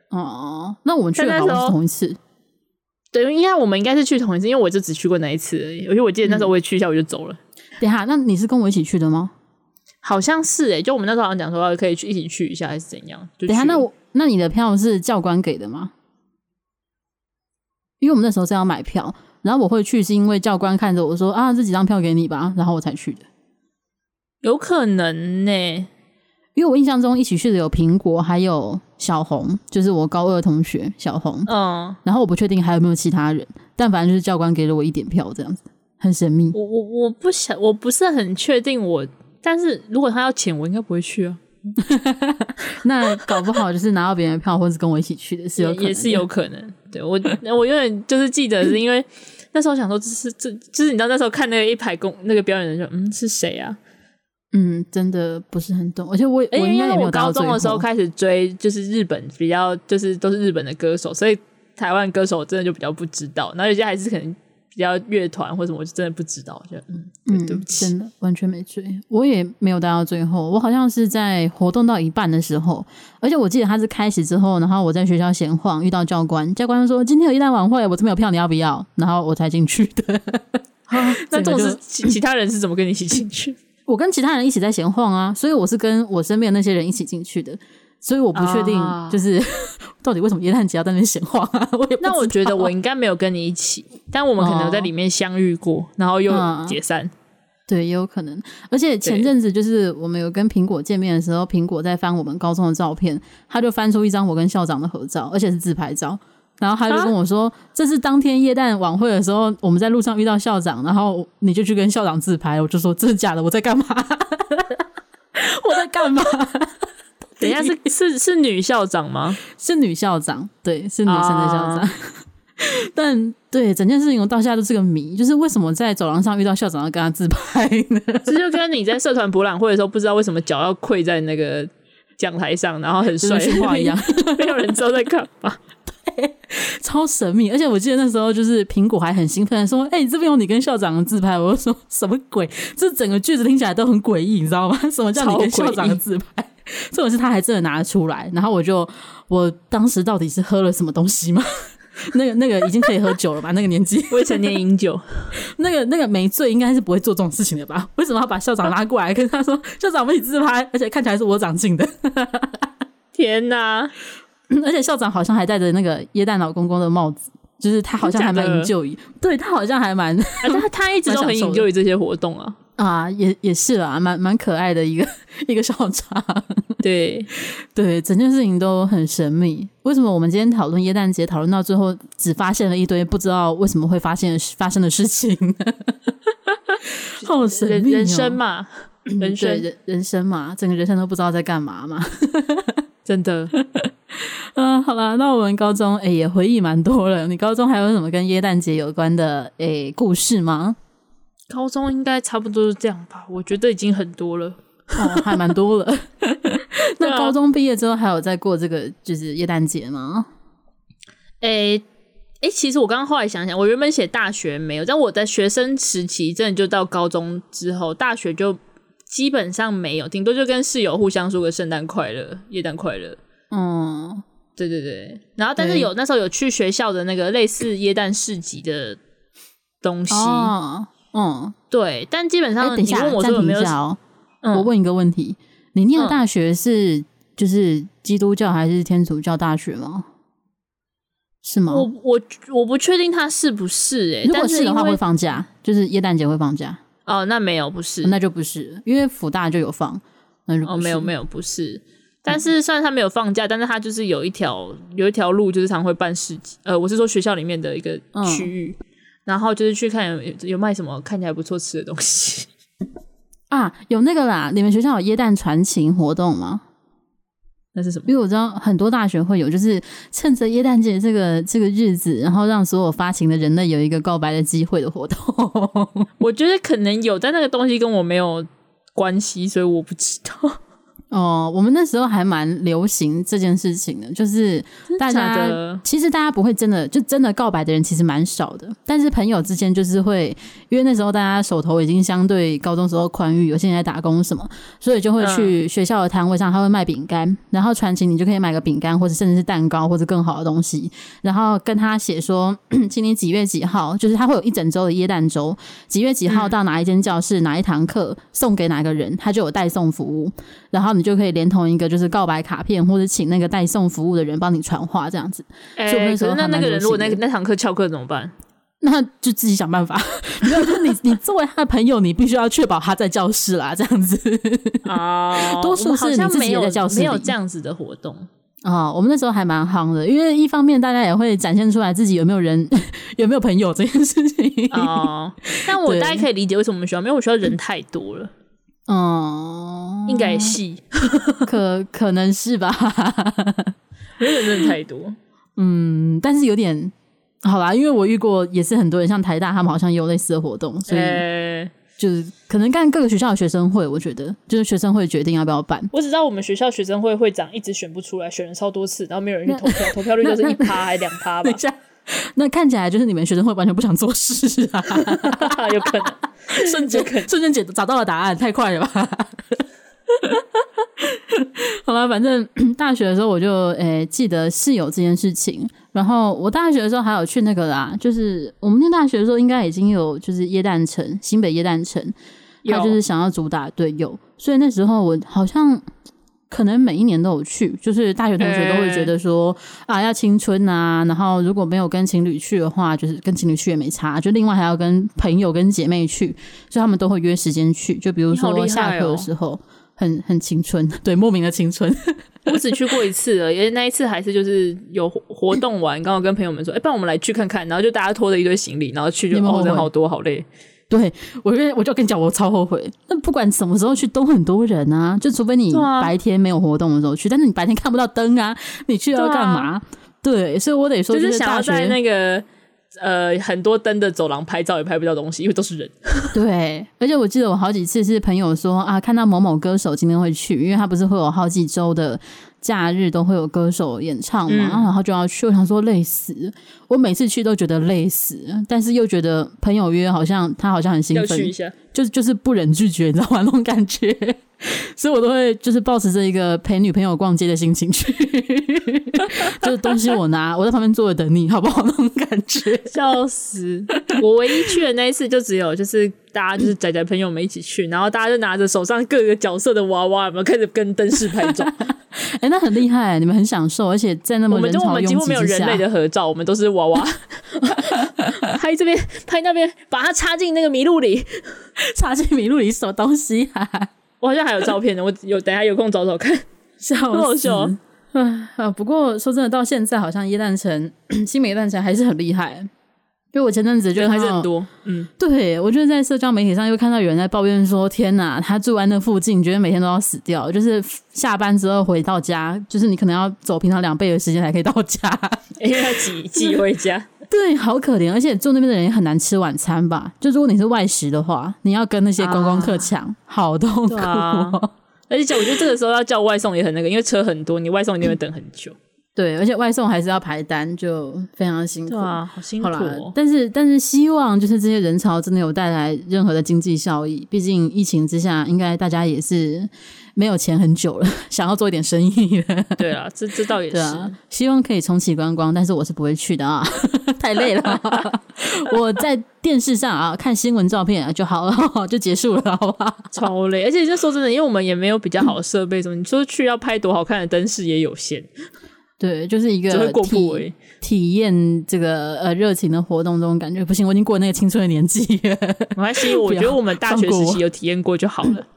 哦，那我们去的好像是同一次。对，应该我们应该是去同一次，因为我就只去过那一次而已。而且我记得那时候我也去一下，我就走了。嗯、等一下，那你是跟我一起去的吗？好像是诶，就我们那时候好像讲说可以去一起去一下，还是怎样？就等一下，那我那你的票是教官给的吗？因为我们那时候是要买票。然后我会去，是因为教官看着我说：“啊，这几张票给你吧。”然后我才去的。有可能呢，因为我印象中一起去的有苹果，还有小红，就是我高二同学小红。嗯。然后我不确定还有没有其他人，但反正就是教官给了我一点票，这样子很神秘。我我我不想，我不是很确定我，但是如果他要请，我应该不会去啊。那搞不好就是拿到别人的票，或是跟我一起去的，是有可能的。也是有可能。对我，我有点就是记得是因为。那时候想说，这是这，就是你知道那时候看那个一排公那个表演的时候，嗯，是谁啊？嗯，真的不是很懂。而且我，欸、我应该也没有到。高中的时候开始追，就是日本比较，就是都是日本的歌手，所以台湾歌手真的就比较不知道。然后有些还是可能。比较乐团或什么，我就真的不知道，就嗯嗯，对不起，真的完全没追，我也没有待到最后，我好像是在活动到一半的时候，而且我记得他是开始之后，然后我在学校闲晃，遇到教官，教官说今天有耶诞晚会，我这边有票，你要不要？然后我才进去的。那总是其其他人是怎么跟你一起进去？我跟其他人一起在闲晃啊，所以我是跟我身边的那些人一起进去的。所以我不确定，就是、啊、到底为什么耶诞节要在那边闲晃啊？我也那我觉得我应该没有跟你一起，但我们可能在里面相遇过，哦、然后又解散。嗯、对，也有可能。而且前阵子就是我们有跟苹果见面的时候，苹果在翻我们高中的照片，他就翻出一张我跟校长的合照，而且是自拍照。然后他就跟我说：“啊、这是当天耶诞晚会的时候，我们在路上遇到校长，然后你就去跟校长自拍。”我就说：“这是假的，我在干嘛？我在干嘛？”等一下 是是是女校长吗？是女校长，对，是女生的校长。啊、但对整件事情，我到现在都是个谜，就是为什么在走廊上遇到校长要跟他自拍呢？这就跟你在社团博览会的时候，不知道为什么脚要跪在那个讲台上，然后很帅话一样，没有人知道在干嘛。对，超神秘。而且我记得那时候，就是苹果还很兴奋的说：“哎、欸，这边有你跟校长的自拍。”我就说什么鬼？这整个句子听起来都很诡异，你知道吗？什么叫你跟校长的自拍？这种事他还真的拿得出来，然后我就，我当时到底是喝了什么东西吗？那个那个已经可以喝酒了吧？那个年纪未成年饮酒，那个那个没醉应该是不会做这种事情的吧？为什么要把校长拉过来跟他说校长我们一起自拍？而且看起来是我长进的，天哪！而且校长好像还戴着那个耶诞老公公的帽子，就是他好像还蛮 enjoy，对他好像还蛮，他他一直都很 enjoy 这些活动啊。啊，也也是啦，蛮蛮可爱的一个 一个校长。对对，整件事情都很神秘。为什么我们今天讨论耶诞节，讨论到最后只发现了一堆不知道为什么会发现发生的事情呢？好神秘哦，人生嘛，人生人人生嘛，整个人生都不知道在干嘛嘛。真的。嗯，好啦，那我们高中诶也回忆蛮多了。你高中还有什么跟耶诞节有关的诶故事吗？高中应该差不多是这样吧，我觉得已经很多了，哦，还蛮多了。那高中毕业之后还有在过这个就是耶诞节吗？诶诶、其实我刚刚后来想想，我原本写大学没有，但我在学生时期真的就到高中之后，大学就基本上没有，顶多就跟室友互相说个圣诞快乐、耶诞快乐。嗯，对对对。然后但是有那时候有去学校的那个类似耶诞市集的东西。哦嗯，对，但基本上，欸、等一下，暂停一下哦。嗯、我问一个问题：你念的大学是就是基督教还是天主教大学吗？是吗？我我我不确定他是不是哎、欸。如果是的话，会放假，就是耶诞节会放假。哦，那没有，不是，那就不是，因为福大就有放。那就哦，没有没有，不是。但是虽然他没有放假，嗯、但是他就是有一条有一条路，就是常会办市集。呃，我是说学校里面的一个区域。嗯然后就是去看有有卖什么看起来不错吃的东西 啊，有那个啦。你们学校有椰蛋传情活动吗？那是什么？因为我知道很多大学会有，就是趁着耶诞节这个这个日子，然后让所有发情的人类有一个告白的机会的活动。我觉得可能有，但那个东西跟我没有关系，所以我不知道。哦，我们那时候还蛮流行这件事情的，就是大家其实大家不会真的就真的告白的人其实蛮少的，但是朋友之间就是会，因为那时候大家手头已经相对高中时候宽裕，有些人在打工什么，所以就会去学校的摊位上，他会卖饼干，然后传情你就可以买个饼干或者甚至是蛋糕或者更好的东西，然后跟他写说，今年几月几号，就是他会有一整周的耶诞周，几月几号到哪一间教室、嗯、哪一堂课送给哪个人，他就有代送服务，然后。你就可以连同一个就是告白卡片，或者请那个代送服务的人帮你传话，这样子。哎、欸，可是那那个人如果那个那堂课翘课怎么办？那就自己想办法。没有，就是你你作为他的朋友，你必须要确保他在教室啦，这样子。啊，多数是你自己在教室里，没有这样子的活动啊。我们那时候还蛮夯的，因为一方面大家也会展现出来自己有没有人 有没有朋友这件事情。哦，但我大概可以理解为什么我们学校，因为我们学校人太多了。哦，应该是，可可能是吧，因为人真的太多。嗯，但是有点好啦，因为我遇过也是很多人，像台大他们好像也有类似的活动，所以就是可能干各个学校的学生会，我觉得就是学生会决定要不要办。我只知道我们学校学生会会长一直选不出来，选了超多次，然后没有人去投票，投票率就是一趴还两趴吧。那看起来就是你们学生会完全不想做事啊，有可能。瞬间瞬间解找到了答案，太快了吧？好了，反正 大学的时候我就诶、欸、记得室友这件事情，然后我大学的时候还有去那个啦，就是我们念大学的时候应该已经有就是耶诞城新北耶诞城，他就是想要主打队友，所以那时候我好像。可能每一年都有去，就是大学同学都会觉得说、欸、啊，要青春啊，然后如果没有跟情侣去的话，就是跟情侣去也没差，就另外还要跟朋友跟姐妹去，所以他们都会约时间去。就比如说下课的时候，很很青春，对，莫名的青春。我只去过一次了，因为那一次还是就是有活动完，刚好跟朋友们说，哎、欸，不然我们来去看看，然后就大家拖着一堆行李，然后去就哦，人好多，好累。对，我跟我就跟你讲，我超后悔。那不管什么时候去，都很多人啊。就除非你白天没有活动的时候去，啊、但是你白天看不到灯啊，你去要干嘛？对，所以我得说，就是想要在那个呃很多灯的走廊拍照，也拍不到东西，因为都是人。对，而且我记得我好几次是朋友说啊，看到某某歌手今天会去，因为他不是会有好几周的。假日都会有歌手演唱嘛，嗯、然后就要去。我想说累死，我每次去都觉得累死，但是又觉得朋友约好像他好像很兴奋，就就是不忍拒绝，你知道吗？那种感觉。所以我都会就是抱持着一个陪女朋友逛街的心情去，就是东西我拿，我在旁边坐着等你，好不好？那种感觉，笑死！我唯一去的那一次就只有就是大家就是仔仔朋友们一起去，然后大家就拿着手上各个角色的娃娃，有没有开始跟灯饰拍照？哎、欸，那很厉害，你们很享受，而且在那么人潮拥挤之下，我们几乎没有人类的合照，我们都是娃娃，拍这边拍那边，把它插进那个麋鹿里，插进麋鹿里什么东西啊？我好像还有照片呢，我有等下有空找找看，笑死！啊，不过说真的，到现在好像耶诞城、新美耶诞城还是很厉害。因为我前阵子就还是很多，嗯，对，我就是在社交媒体上又看到有人在抱怨说：“天哪，他住在那附近，觉得每天都要死掉，就是下班之后回到家，就是你可能要走平常两倍的时间才可以到家，因为要挤挤回家。”对，好可怜，而且住那边的人也很难吃晚餐吧？就如果你是外食的话，你要跟那些观光客抢，啊、好痛苦、啊。而且我觉得这个时候要叫外送也很那个，因为车很多，你外送一定会等很久。对，而且外送还是要排单，就非常辛苦啊，好辛苦、哦。但是，但是希望就是这些人潮真的有带来任何的经济效益。毕竟疫情之下，应该大家也是没有钱很久了，想要做一点生意了。对啊，这这倒也是。啊，希望可以重启观光，但是我是不会去的啊，太累了。我在电视上啊看新闻照片啊就好了，就结束了，好不好？超累，而且就说真的，因为我们也没有比较好的设备，什么、嗯、你说去要拍多好看的灯饰也有限。对，就是一个体体验这个呃热情的活动，这种感觉不行，我已经过那个青春的年纪了。没关系，我觉得我们大学时期有体验过就好了。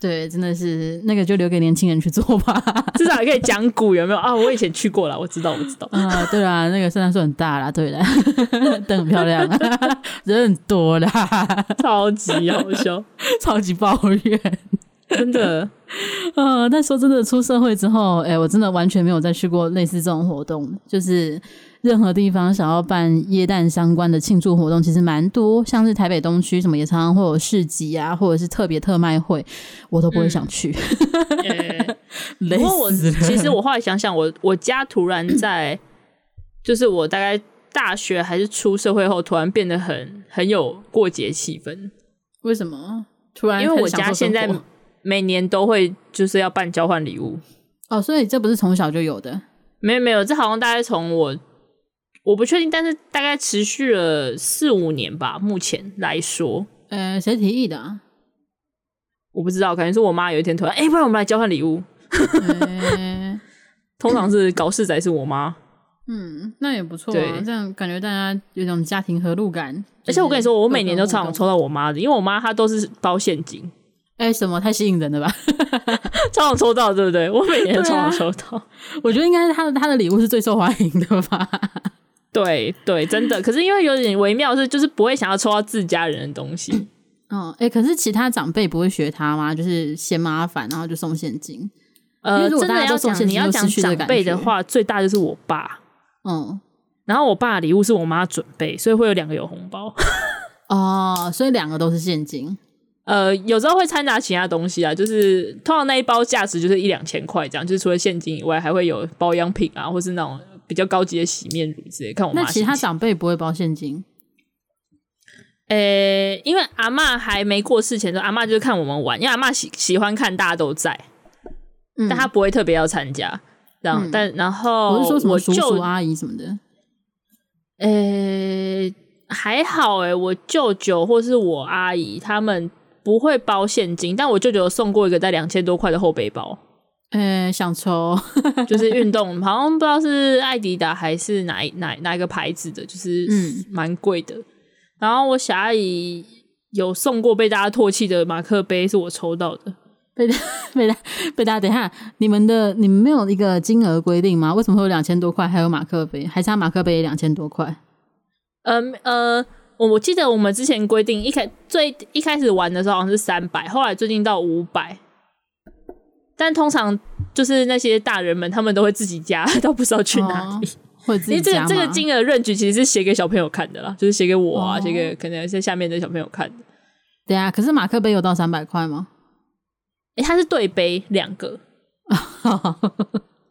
对，真的是那个就留给年轻人去做吧，至少还可以讲古，有没有啊？我以前去过了，我知道，我知道。啊，对啊，那个圣诞树很大啦，对的，灯很漂亮，人很多啦，超级好笑，超级抱怨。真的，呃，但说真的，出社会之后，哎、欸，我真的完全没有再去过类似这种活动，就是任何地方想要办耶诞相关的庆祝活动，其实蛮多，像是台北东区什么也常常会有市集啊，或者是特别特卖会，我都不会想去。嗯欸、不过我其实我后来想想，我我家突然在，就是我大概大学还是出社会后，突然变得很很有过节气氛。为什么？突然因为我家现在每年都会就是要办交换礼物哦，所以这不是从小就有的？没有没有，这好像大概从我。我不确定，但是大概持续了四五年吧。目前来说，呃，谁提议的啊？我不知道，可能是我妈有一天突然，哎、欸，不然我们来交换礼物。欸、通常是搞事仔是我妈。嗯，那也不错啊，这样感觉大家有种家庭和睦感。而且我跟你说，我每年都常常抽到我妈的，因为我妈她都是包现金。哎、欸，什么太吸引人了吧？常常抽到，对不对？我每年都常常抽到。啊、我觉得应该是她的她的礼物是最受欢迎的吧。对对，真的。可是因为有点微妙，是就是不会想要抽到自家人的东西。嗯，哎，可是其他长辈不会学他吗？就是嫌麻烦，然后就送现金。呃，真的要讲，你要讲长辈的话，最大就是我爸。嗯，然后我爸的礼物是我妈准备，所以会有两个有红包。哦，所以两个都是现金。呃，有时候会掺杂其他东西啊，就是通常那一包价值就是一两千块这样，就是除了现金以外，还会有保养品啊，或是那种。比较高级的洗面乳之类，看我妈。那其他长辈不会包现金？诶、欸，因为阿嬷还没过世前，阿嬷就是看我们玩，因为阿嬷喜喜欢看大家都在，嗯、但她不会特别要参加。这样，嗯、但然后我是说什么叔叔阿姨什么的。诶、欸，还好诶、欸，我舅舅或是我阿姨他们不会包现金，但我舅舅送过一个带两千多块的后背包。呃、欸，想抽，就是运动，好像不知道是爱迪达还是哪哪哪一个牌子的，就是蛮贵的。嗯、然后我小阿姨有送过被大家唾弃的马克杯，是我抽到的。被大被大被大家等一下，你们的你们没有一个金额规定吗？为什么会有两千多块？还有马克杯，还差马克杯两千多块？嗯呃，我我记得我们之前规定一开最一开始玩的时候好像是三百，后来最近到五百。但通常就是那些大人们，他们都会自己加，都不知道去哪里。因为这个这个金额 range 其实是写给小朋友看的啦，就是写给我啊，写、哦、给可能是下面的小朋友看的。对啊，可是马克杯有到三百块吗？诶、欸，它是对杯两个。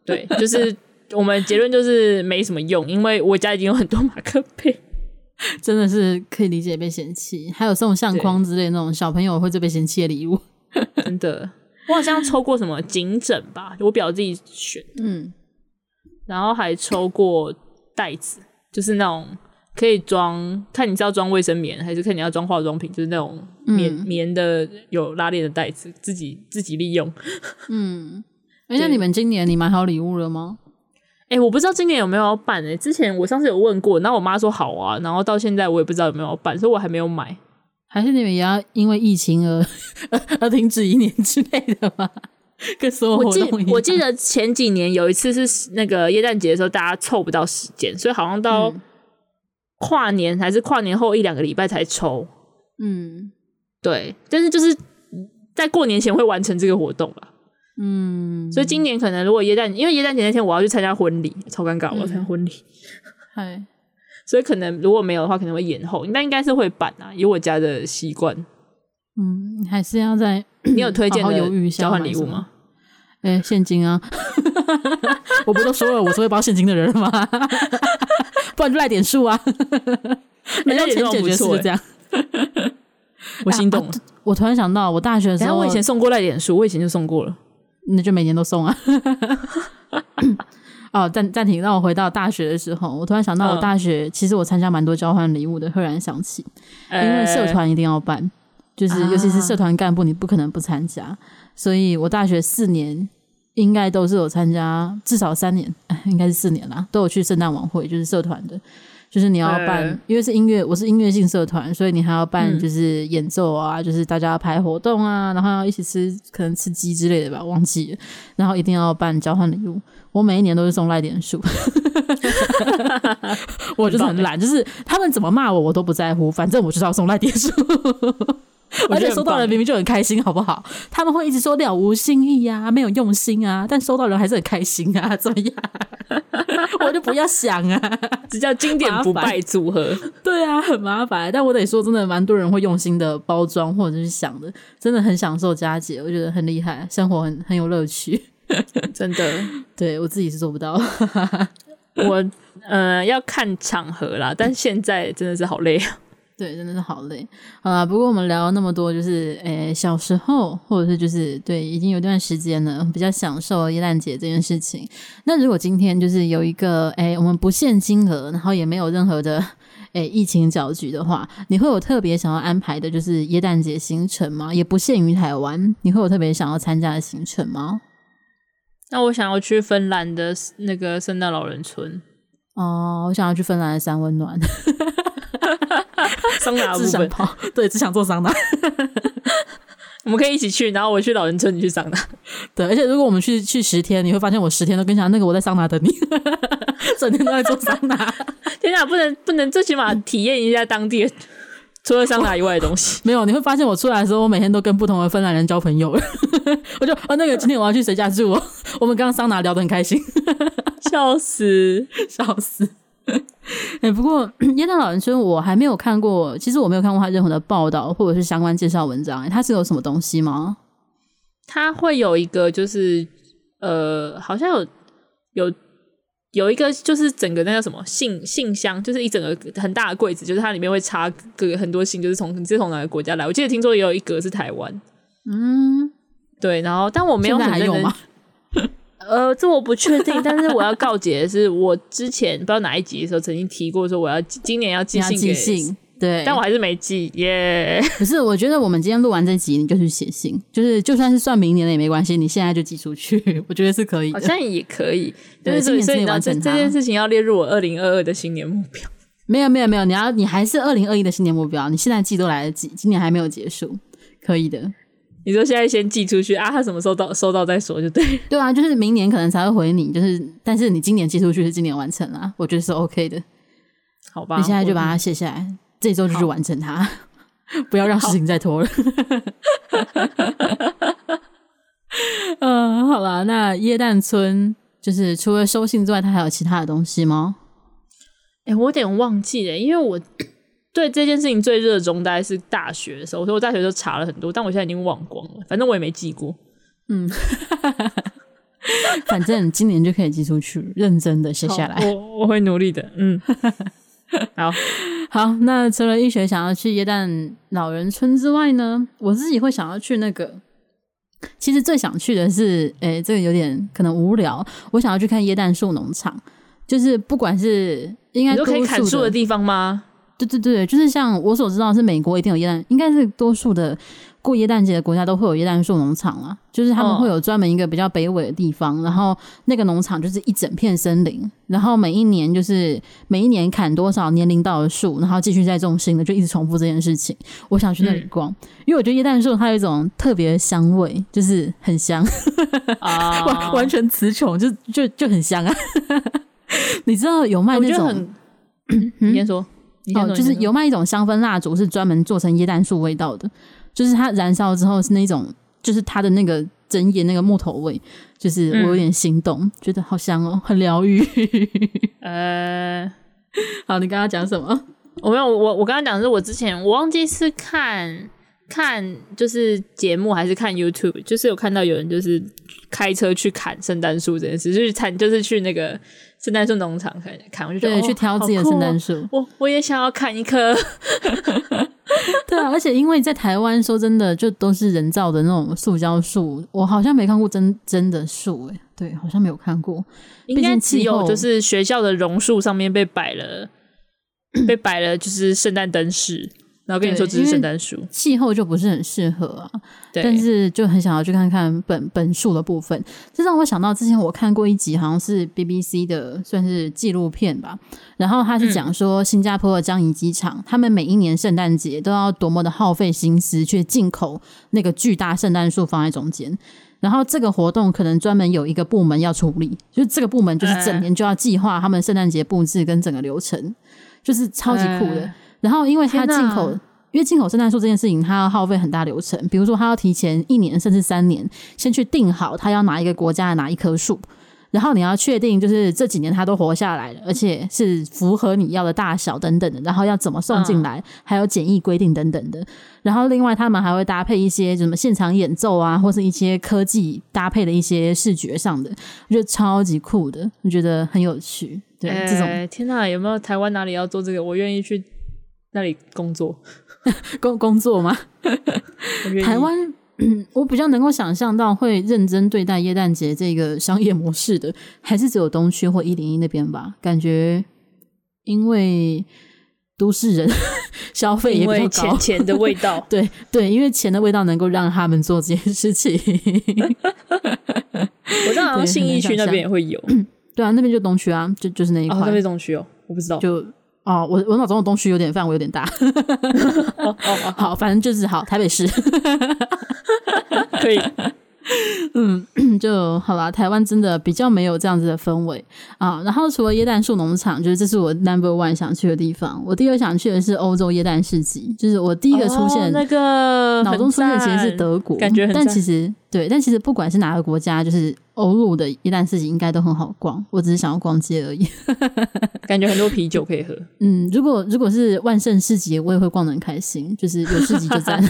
对，就是我们结论就是没什么用，因为我家已经有很多马克杯，真的是可以理解被嫌弃。还有送相框之类那种小朋友会最被嫌弃的礼物，真的。我好像抽过什么颈枕吧，我表自己选，嗯，然后还抽过袋子，就是那种可以装，看你是要装卫生棉，还是看你要装化妆品，就是那种棉、嗯、棉的有拉链的袋子，自己自己利用。嗯，哎、欸，那你们今年你买好礼物了吗？哎、欸，我不知道今年有没有要办诶、欸，之前我上次有问过，然后我妈说好啊，然后到现在我也不知道有没有要办，所以我还没有买。还是你们也要因为疫情而 而停止一年之类的吗？跟所有活动一样。我记我记得前几年有一次是那个耶诞节的时候，大家凑不到时间，所以好像到跨年还是跨年后一两个礼拜才抽。嗯，对，但是就是在过年前会完成这个活动吧。嗯，所以今年可能如果耶诞，因为耶诞节那天我要去参加婚礼，超尴尬，我要参加婚礼。嗨、嗯。所以可能如果没有的话，可能会延后。但应该是会办啊，以我家的习惯。嗯，还是要在 你有推荐下交换礼物吗？哎、欸，现金啊！我不都说了我是会包现金的人吗？不然就赖点数啊！没有钱解决就这样。我心动了、啊啊。我突然想到，我大学的时候，我以前送过赖点数，我以前就送过了，那就每年都送啊。哦，暂暂停，让我回到大学的时候，我突然想到，我大学、嗯、其实我参加蛮多交换礼物的。赫然想起，因为社团一定要办，欸、就是尤其是社团干部，你不可能不参加。啊、所以我大学四年应该都是有参加，至少三年，应该是四年啦，都有去圣诞晚会，就是社团的。就是你要办，欸、因为是音乐，我是音乐性社团，所以你还要办，就是演奏啊，嗯、就是大家排活动啊，然后要一起吃，可能吃鸡之类的吧，忘记了。然后一定要办交换礼物，我每一年都是送赖点数，我就是很懒，就是他们怎么骂我，我都不在乎，反正我就是要送赖点数。而且收到人明明就很开心，好不好？他们会一直说了无心意啊，没有用心啊，但收到人还是很开心啊，怎么样？我就不要想啊，这叫经典不败组合。对啊，很麻烦，但我得说，真的蛮多人会用心的包装或者是想的，真的很享受佳节，我觉得很厉害，生活很很有乐趣，真的。对，我自己是做不到，我呃要看场合啦，但现在真的是好累啊。对，真的是好累啊！不过我们聊了那么多，就是诶，小时候或者是就是对，已经有段时间了，比较享受耶诞节这件事情。那如果今天就是有一个诶，我们不限金额，然后也没有任何的诶疫情搅局的话，你会有特别想要安排的，就是耶诞节行程吗？也不限于台湾，你会有特别想要参加的行程吗？那我想要去芬兰的那个圣诞老人村哦，我想要去芬兰的三温暖。桑拿，只想跑，对，只想做桑拿。我们可以一起去，然后我去老人村，你去桑拿。对，而且如果我们去去十天，你会发现我十天都跟你讲那个我在桑拿等你，整天都在做桑拿。天哪，不能不能，最起码体验一下当地除了桑拿以外的东西。没有，你会发现我出来的时候，我每天都跟不同的芬兰人交朋友。我就啊，那个今天我要去谁家住？我们刚刚桑拿聊得很开心，笑死，笑死。哎、欸，不过 耶诞老人村我还没有看过，其实我没有看过他任何的报道或者是相关介绍文章。哎，他是有什么东西吗？他会有一个，就是呃，好像有有有一个，就是整个那叫什么信信箱，就是一整个很大的柜子，就是它里面会插个很多信，就是从你是从哪个国家来。我记得听说也有一格是台湾，嗯，对，然后但我没有很认真。现在还有吗？呃，这我不确定，但是我要告诫的是，我之前不知道哪一集的时候曾经提过，说我要今年要寄信给信，对，但我还是没寄耶。可是我觉得我们今天录完这集，你就去写信，就是就算是算明年的也没关系，你现在就寄出去，我觉得是可以的，好像也可以。对，所以所以这这件事情要列入我二零二二的新年目标。没有没有没有，你要你还是二零二一的新年目标，你现在寄都来得及，今年还没有结束，可以的。你说现在先寄出去啊？他什么时候到收到再说就对。对啊，就是明年可能才会回你，就是但是你今年寄出去是今年完成了，我觉得是 OK 的。好吧，你现在就把它写下来，这周就去完成它，不要让事情再拖了。嗯，好了，那耶诞村就是除了收信之外，它还有其他的东西吗？哎、欸，我有点忘记了，因为我。对这件事情最热衷，大概是大学的时候。所以我大学就查了很多，但我现在已经忘光了。反正我也没寄过。嗯，反正今年就可以寄出去，认真的写下来。我我会努力的。嗯，好好。那除了医学想要去耶诞老人村之外呢，我自己会想要去那个。其实最想去的是，诶，这个有点可能无聊。我想要去看椰蛋树农场，就是不管是应该都可以砍树的地方吗？对对对，就是像我所知道，是美国一定有椰蛋，应该是多数的过耶诞节的国家都会有耶诞树农场啊。就是他们会有专门一个比较北纬的地方，哦、然后那个农场就是一整片森林，然后每一年就是每一年砍多少年龄到的树，然后继续再种新的，就一直重复这件事情。我想去那里逛，嗯、因为我觉得椰蛋树它有一种特别的香味，就是很香，啊、完完全词穷，就就就很香啊。你知道有卖那种？你先说。哦，就是有卖一种香氛蜡烛，是专门做成椰蛋树味道的。就是它燃烧之后是那种，就是它的那个整夜那个木头味，就是我有点心动，嗯、觉得好香哦，很疗愈。呃，好，你刚刚讲什么？我没有，我我刚刚讲的是我之前我忘记是看看就是节目还是看 YouTube，就是有看到有人就是开车去砍圣诞树这件事，就是砍就是去那个。圣诞树农场可以看，我就觉得对，去挑自己的圣诞树。我我也想要砍一棵。对啊，而且因为在台湾，说真的，就都是人造的那种塑胶树，我好像没看过真真的树诶。对，好像没有看过。应该只有就是学校的榕树上面被摆了，被摆了就是圣诞灯饰。然后跟你说，这是圣诞树，气候就不是很适合啊。对，但是就很想要去看看本本树的部分。这让我想到之前我看过一集，好像是 BBC 的，算是纪录片吧。然后他是讲说，新加坡的樟宜机场，嗯、他们每一年圣诞节都要多么的耗费心思去进口那个巨大圣诞树放在中间。然后这个活动可能专门有一个部门要处理，就是这个部门就是整年就要计划他们圣诞节布置跟整个流程，就是超级酷的。呃然后，因为它进口，因为进口圣诞树这件事情，它要耗费很大流程，比如说，它要提前一年甚至三年，先去定好它要哪一个国家的哪一棵树。然后你要确定，就是这几年它都活下来了，而且是符合你要的大小等等的。然后要怎么送进来，嗯、还有检疫规定等等的。然后另外他们还会搭配一些什么现场演奏啊，或是一些科技搭配的一些视觉上的，我觉得超级酷的，我觉得很有趣。对，欸、这种天哪，有没有台湾哪里要做这个？我愿意去那里工作，工工作吗？台湾。我比较能够想象到会认真对待耶诞节这个商业模式的，还是只有东区或一零一那边吧。感觉因为都市人消费也比较高，因为钱钱的味道。对对，因为钱的味道能够让他们做这件事情。我知道好像信义区那边也会有。对啊，那边就东区啊，就就是那一块。哦，那边东区哦，我不知道。就哦，我我脑中的东区有点范围有点大。哦哦，好，反正就是好，台北市。可以，嗯，就好啦。台湾真的比较没有这样子的氛围啊。然后除了椰蛋树农场，就是这是我 number one 想去的地方。我第二想去的是欧洲耶诞市集，就是我第一个出现、哦、那个脑中出现其实是德国，感觉很，但其实对，但其实不管是哪个国家，就是欧陆的耶诞市集应该都很好逛。我只是想要逛街而已，感觉很多啤酒可以喝。嗯，如果如果是万圣市集，我也会逛的很开心。就是有市集就赞，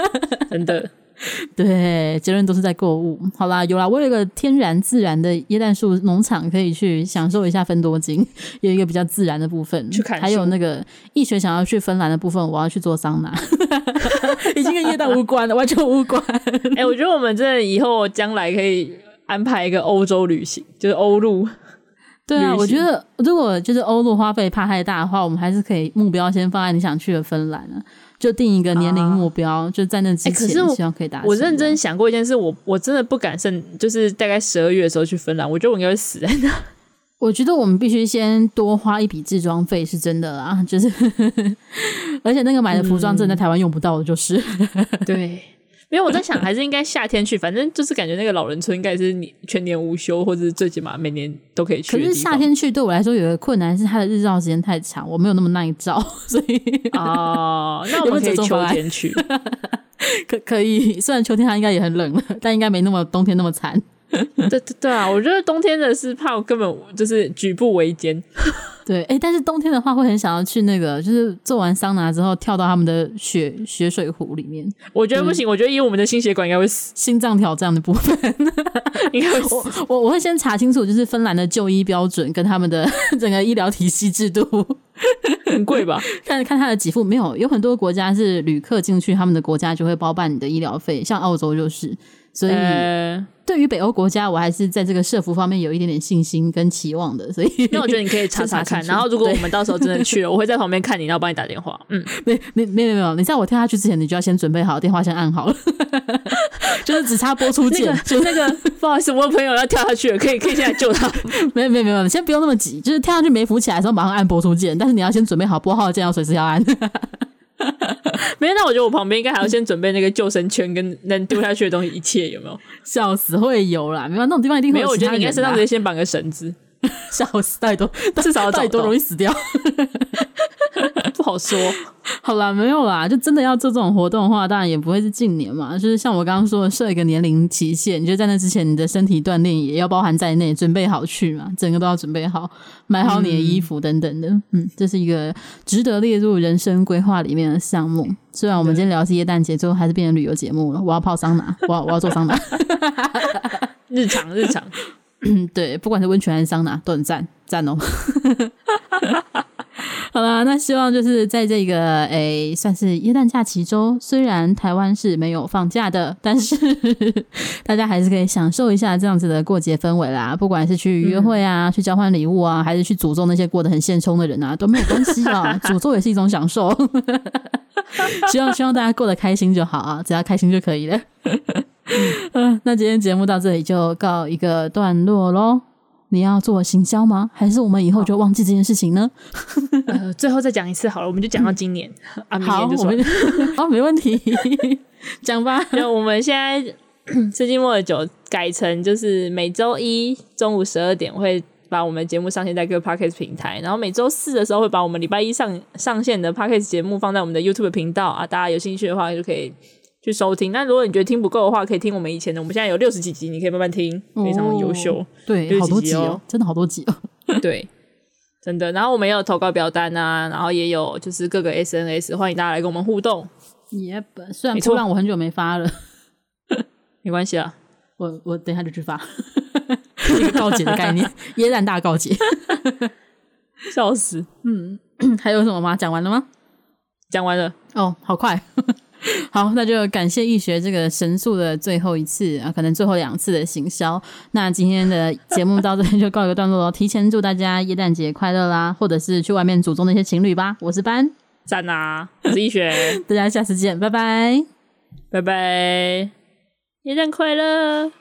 真的。对，结论都是在购物。好啦，有啦，我有一个天然自然的椰蛋树农场，可以去享受一下芬多精，有一个比较自然的部分。去看，还有那个易学想要去芬兰的部分，我要去做桑拿，已经跟椰蛋无关了，完全无关。哎、欸，我觉得我们这以后将来可以安排一个欧洲旅行，就是欧陆。对啊，我觉得如果就是欧陆花费怕太大的话，我们还是可以目标先放在你想去的芬兰啊。就定一个年龄目标，啊、就在那之前，希望可以达成。我认真想过一件事，我我真的不敢剩，就是大概十二月的时候去芬兰，我觉得我应该会死在那。我觉得我们必须先多花一笔置装费，是真的啦。就是，而且那个买的服装真的在台湾用不到的，就是、嗯、对。因为我在想，还是应该夏天去，反正就是感觉那个老人村应该是你全年无休，或者是最起码每年都可以去。可是夏天去对我来说有个困难是它的日照时间太长，我没有那么耐照，所以哦，那我们可以秋天去，可可以。虽然秋天它应该也很冷了，但应该没那么冬天那么惨。对对对啊，我觉得冬天的是怕我根本就是举步维艰。对，哎，但是冬天的话会很想要去那个，就是做完桑拿之后跳到他们的雪雪水湖里面。我觉得不行，我觉得以我们的心血管应该会死，心脏挑战的部分应该会死。我我我会先查清楚，就是芬兰的就医标准跟他们的整个医疗体系制度很贵吧？看看他的给付没有，有很多国家是旅客进去，他们的国家就会包办你的医疗费，像澳洲就是。所以，对于北欧国家，我还是在这个社服方面有一点点信心跟期望的。所以，那我觉得你可以 查查看。然后，如果我们到时候真的去了，我会在旁边看你，然后帮你打电话。嗯，没没没有没有，你在我跳下去之前，你就要先准备好电话，先按好了，就是只差播出键。那个、就那个，不好意思，我有朋友要跳下去了，可以可以现在救他。没有没有没有，你先不用那么急，就是跳下去没浮起来的时候，马上按播出键。但是你要先准备好拨号键，要随时要按。没有，那我觉得我旁边应该还要先准备那个救生圈跟能丢下去的东西，一切有没有？笑死，会有啦，没有那种地方一定会有。没有，我觉得你应该身上直接先绑个绳子。笑死，太多，至少太多容易死掉。不好说。好啦，没有啦，就真的要做这种活动的话，当然也不会是近年嘛。就是像我刚刚说的，设一个年龄期限，你就在那之前，你的身体锻炼也要包含在内，准备好去嘛，整个都要准备好，买好你的衣服等等的。嗯，嗯，这是一个值得列入人生规划里面的项目。虽然我们今天聊的是耶诞节，最后还是变成旅游节目了。我要泡桑拿，我要我要做桑拿，日常日常。嗯，对，不管是温泉还是桑拿，都很赞赞哦。好啦，那希望就是在这个诶，算是耶诞假期中，虽然台湾是没有放假的，但是 大家还是可以享受一下这样子的过节氛围啦。不管是去约会啊，嗯、去交换礼物啊，还是去诅咒那些过得很现充的人啊，都没有关系啊。诅咒也是一种享受。希望希望大家过得开心就好啊，只要开心就可以了。嗯，那今天节目到这里就告一个段落喽。你要做行销吗？还是我们以后就忘记这件事情呢？呃，最后再讲一次好了，我们就讲到今年。嗯、啊，明年就说。好，没问题，讲吧。就我们现在世纪末的酒改成就是每周一中午十二点会把我们节目上线在各个 Podcast 平台，然后每周四的时候会把我们礼拜一上上线的 Podcast 节目放在我们的 YouTube 频道啊，大家有兴趣的话就可以去收听。那如果你觉得听不够的话，可以听我们以前的，我们现在有六十几集，你可以慢慢听，非常的优秀。哦、对，好多集哦，真的好多集哦。对，真的。然后我们也有投稿表单啊，然后也有就是各个 SNS，欢迎大家来跟我们互动。也本虽然突然我很久没发了，没关系啊，我我等一下就去发。一个告解的概念，耶诞大告解，笑死。嗯，还有什么吗？讲完了吗？讲完了。哦，好快。好，那就感谢易学这个神速的最后一次啊，可能最后两次的行销。那今天的节目到这里就告一个段落喽。提前祝大家耶诞节快乐啦，或者是去外面祖宗那些情侣吧。我是班，赞啊！我是易学，大家下次见，拜拜，拜拜，耶诞快乐。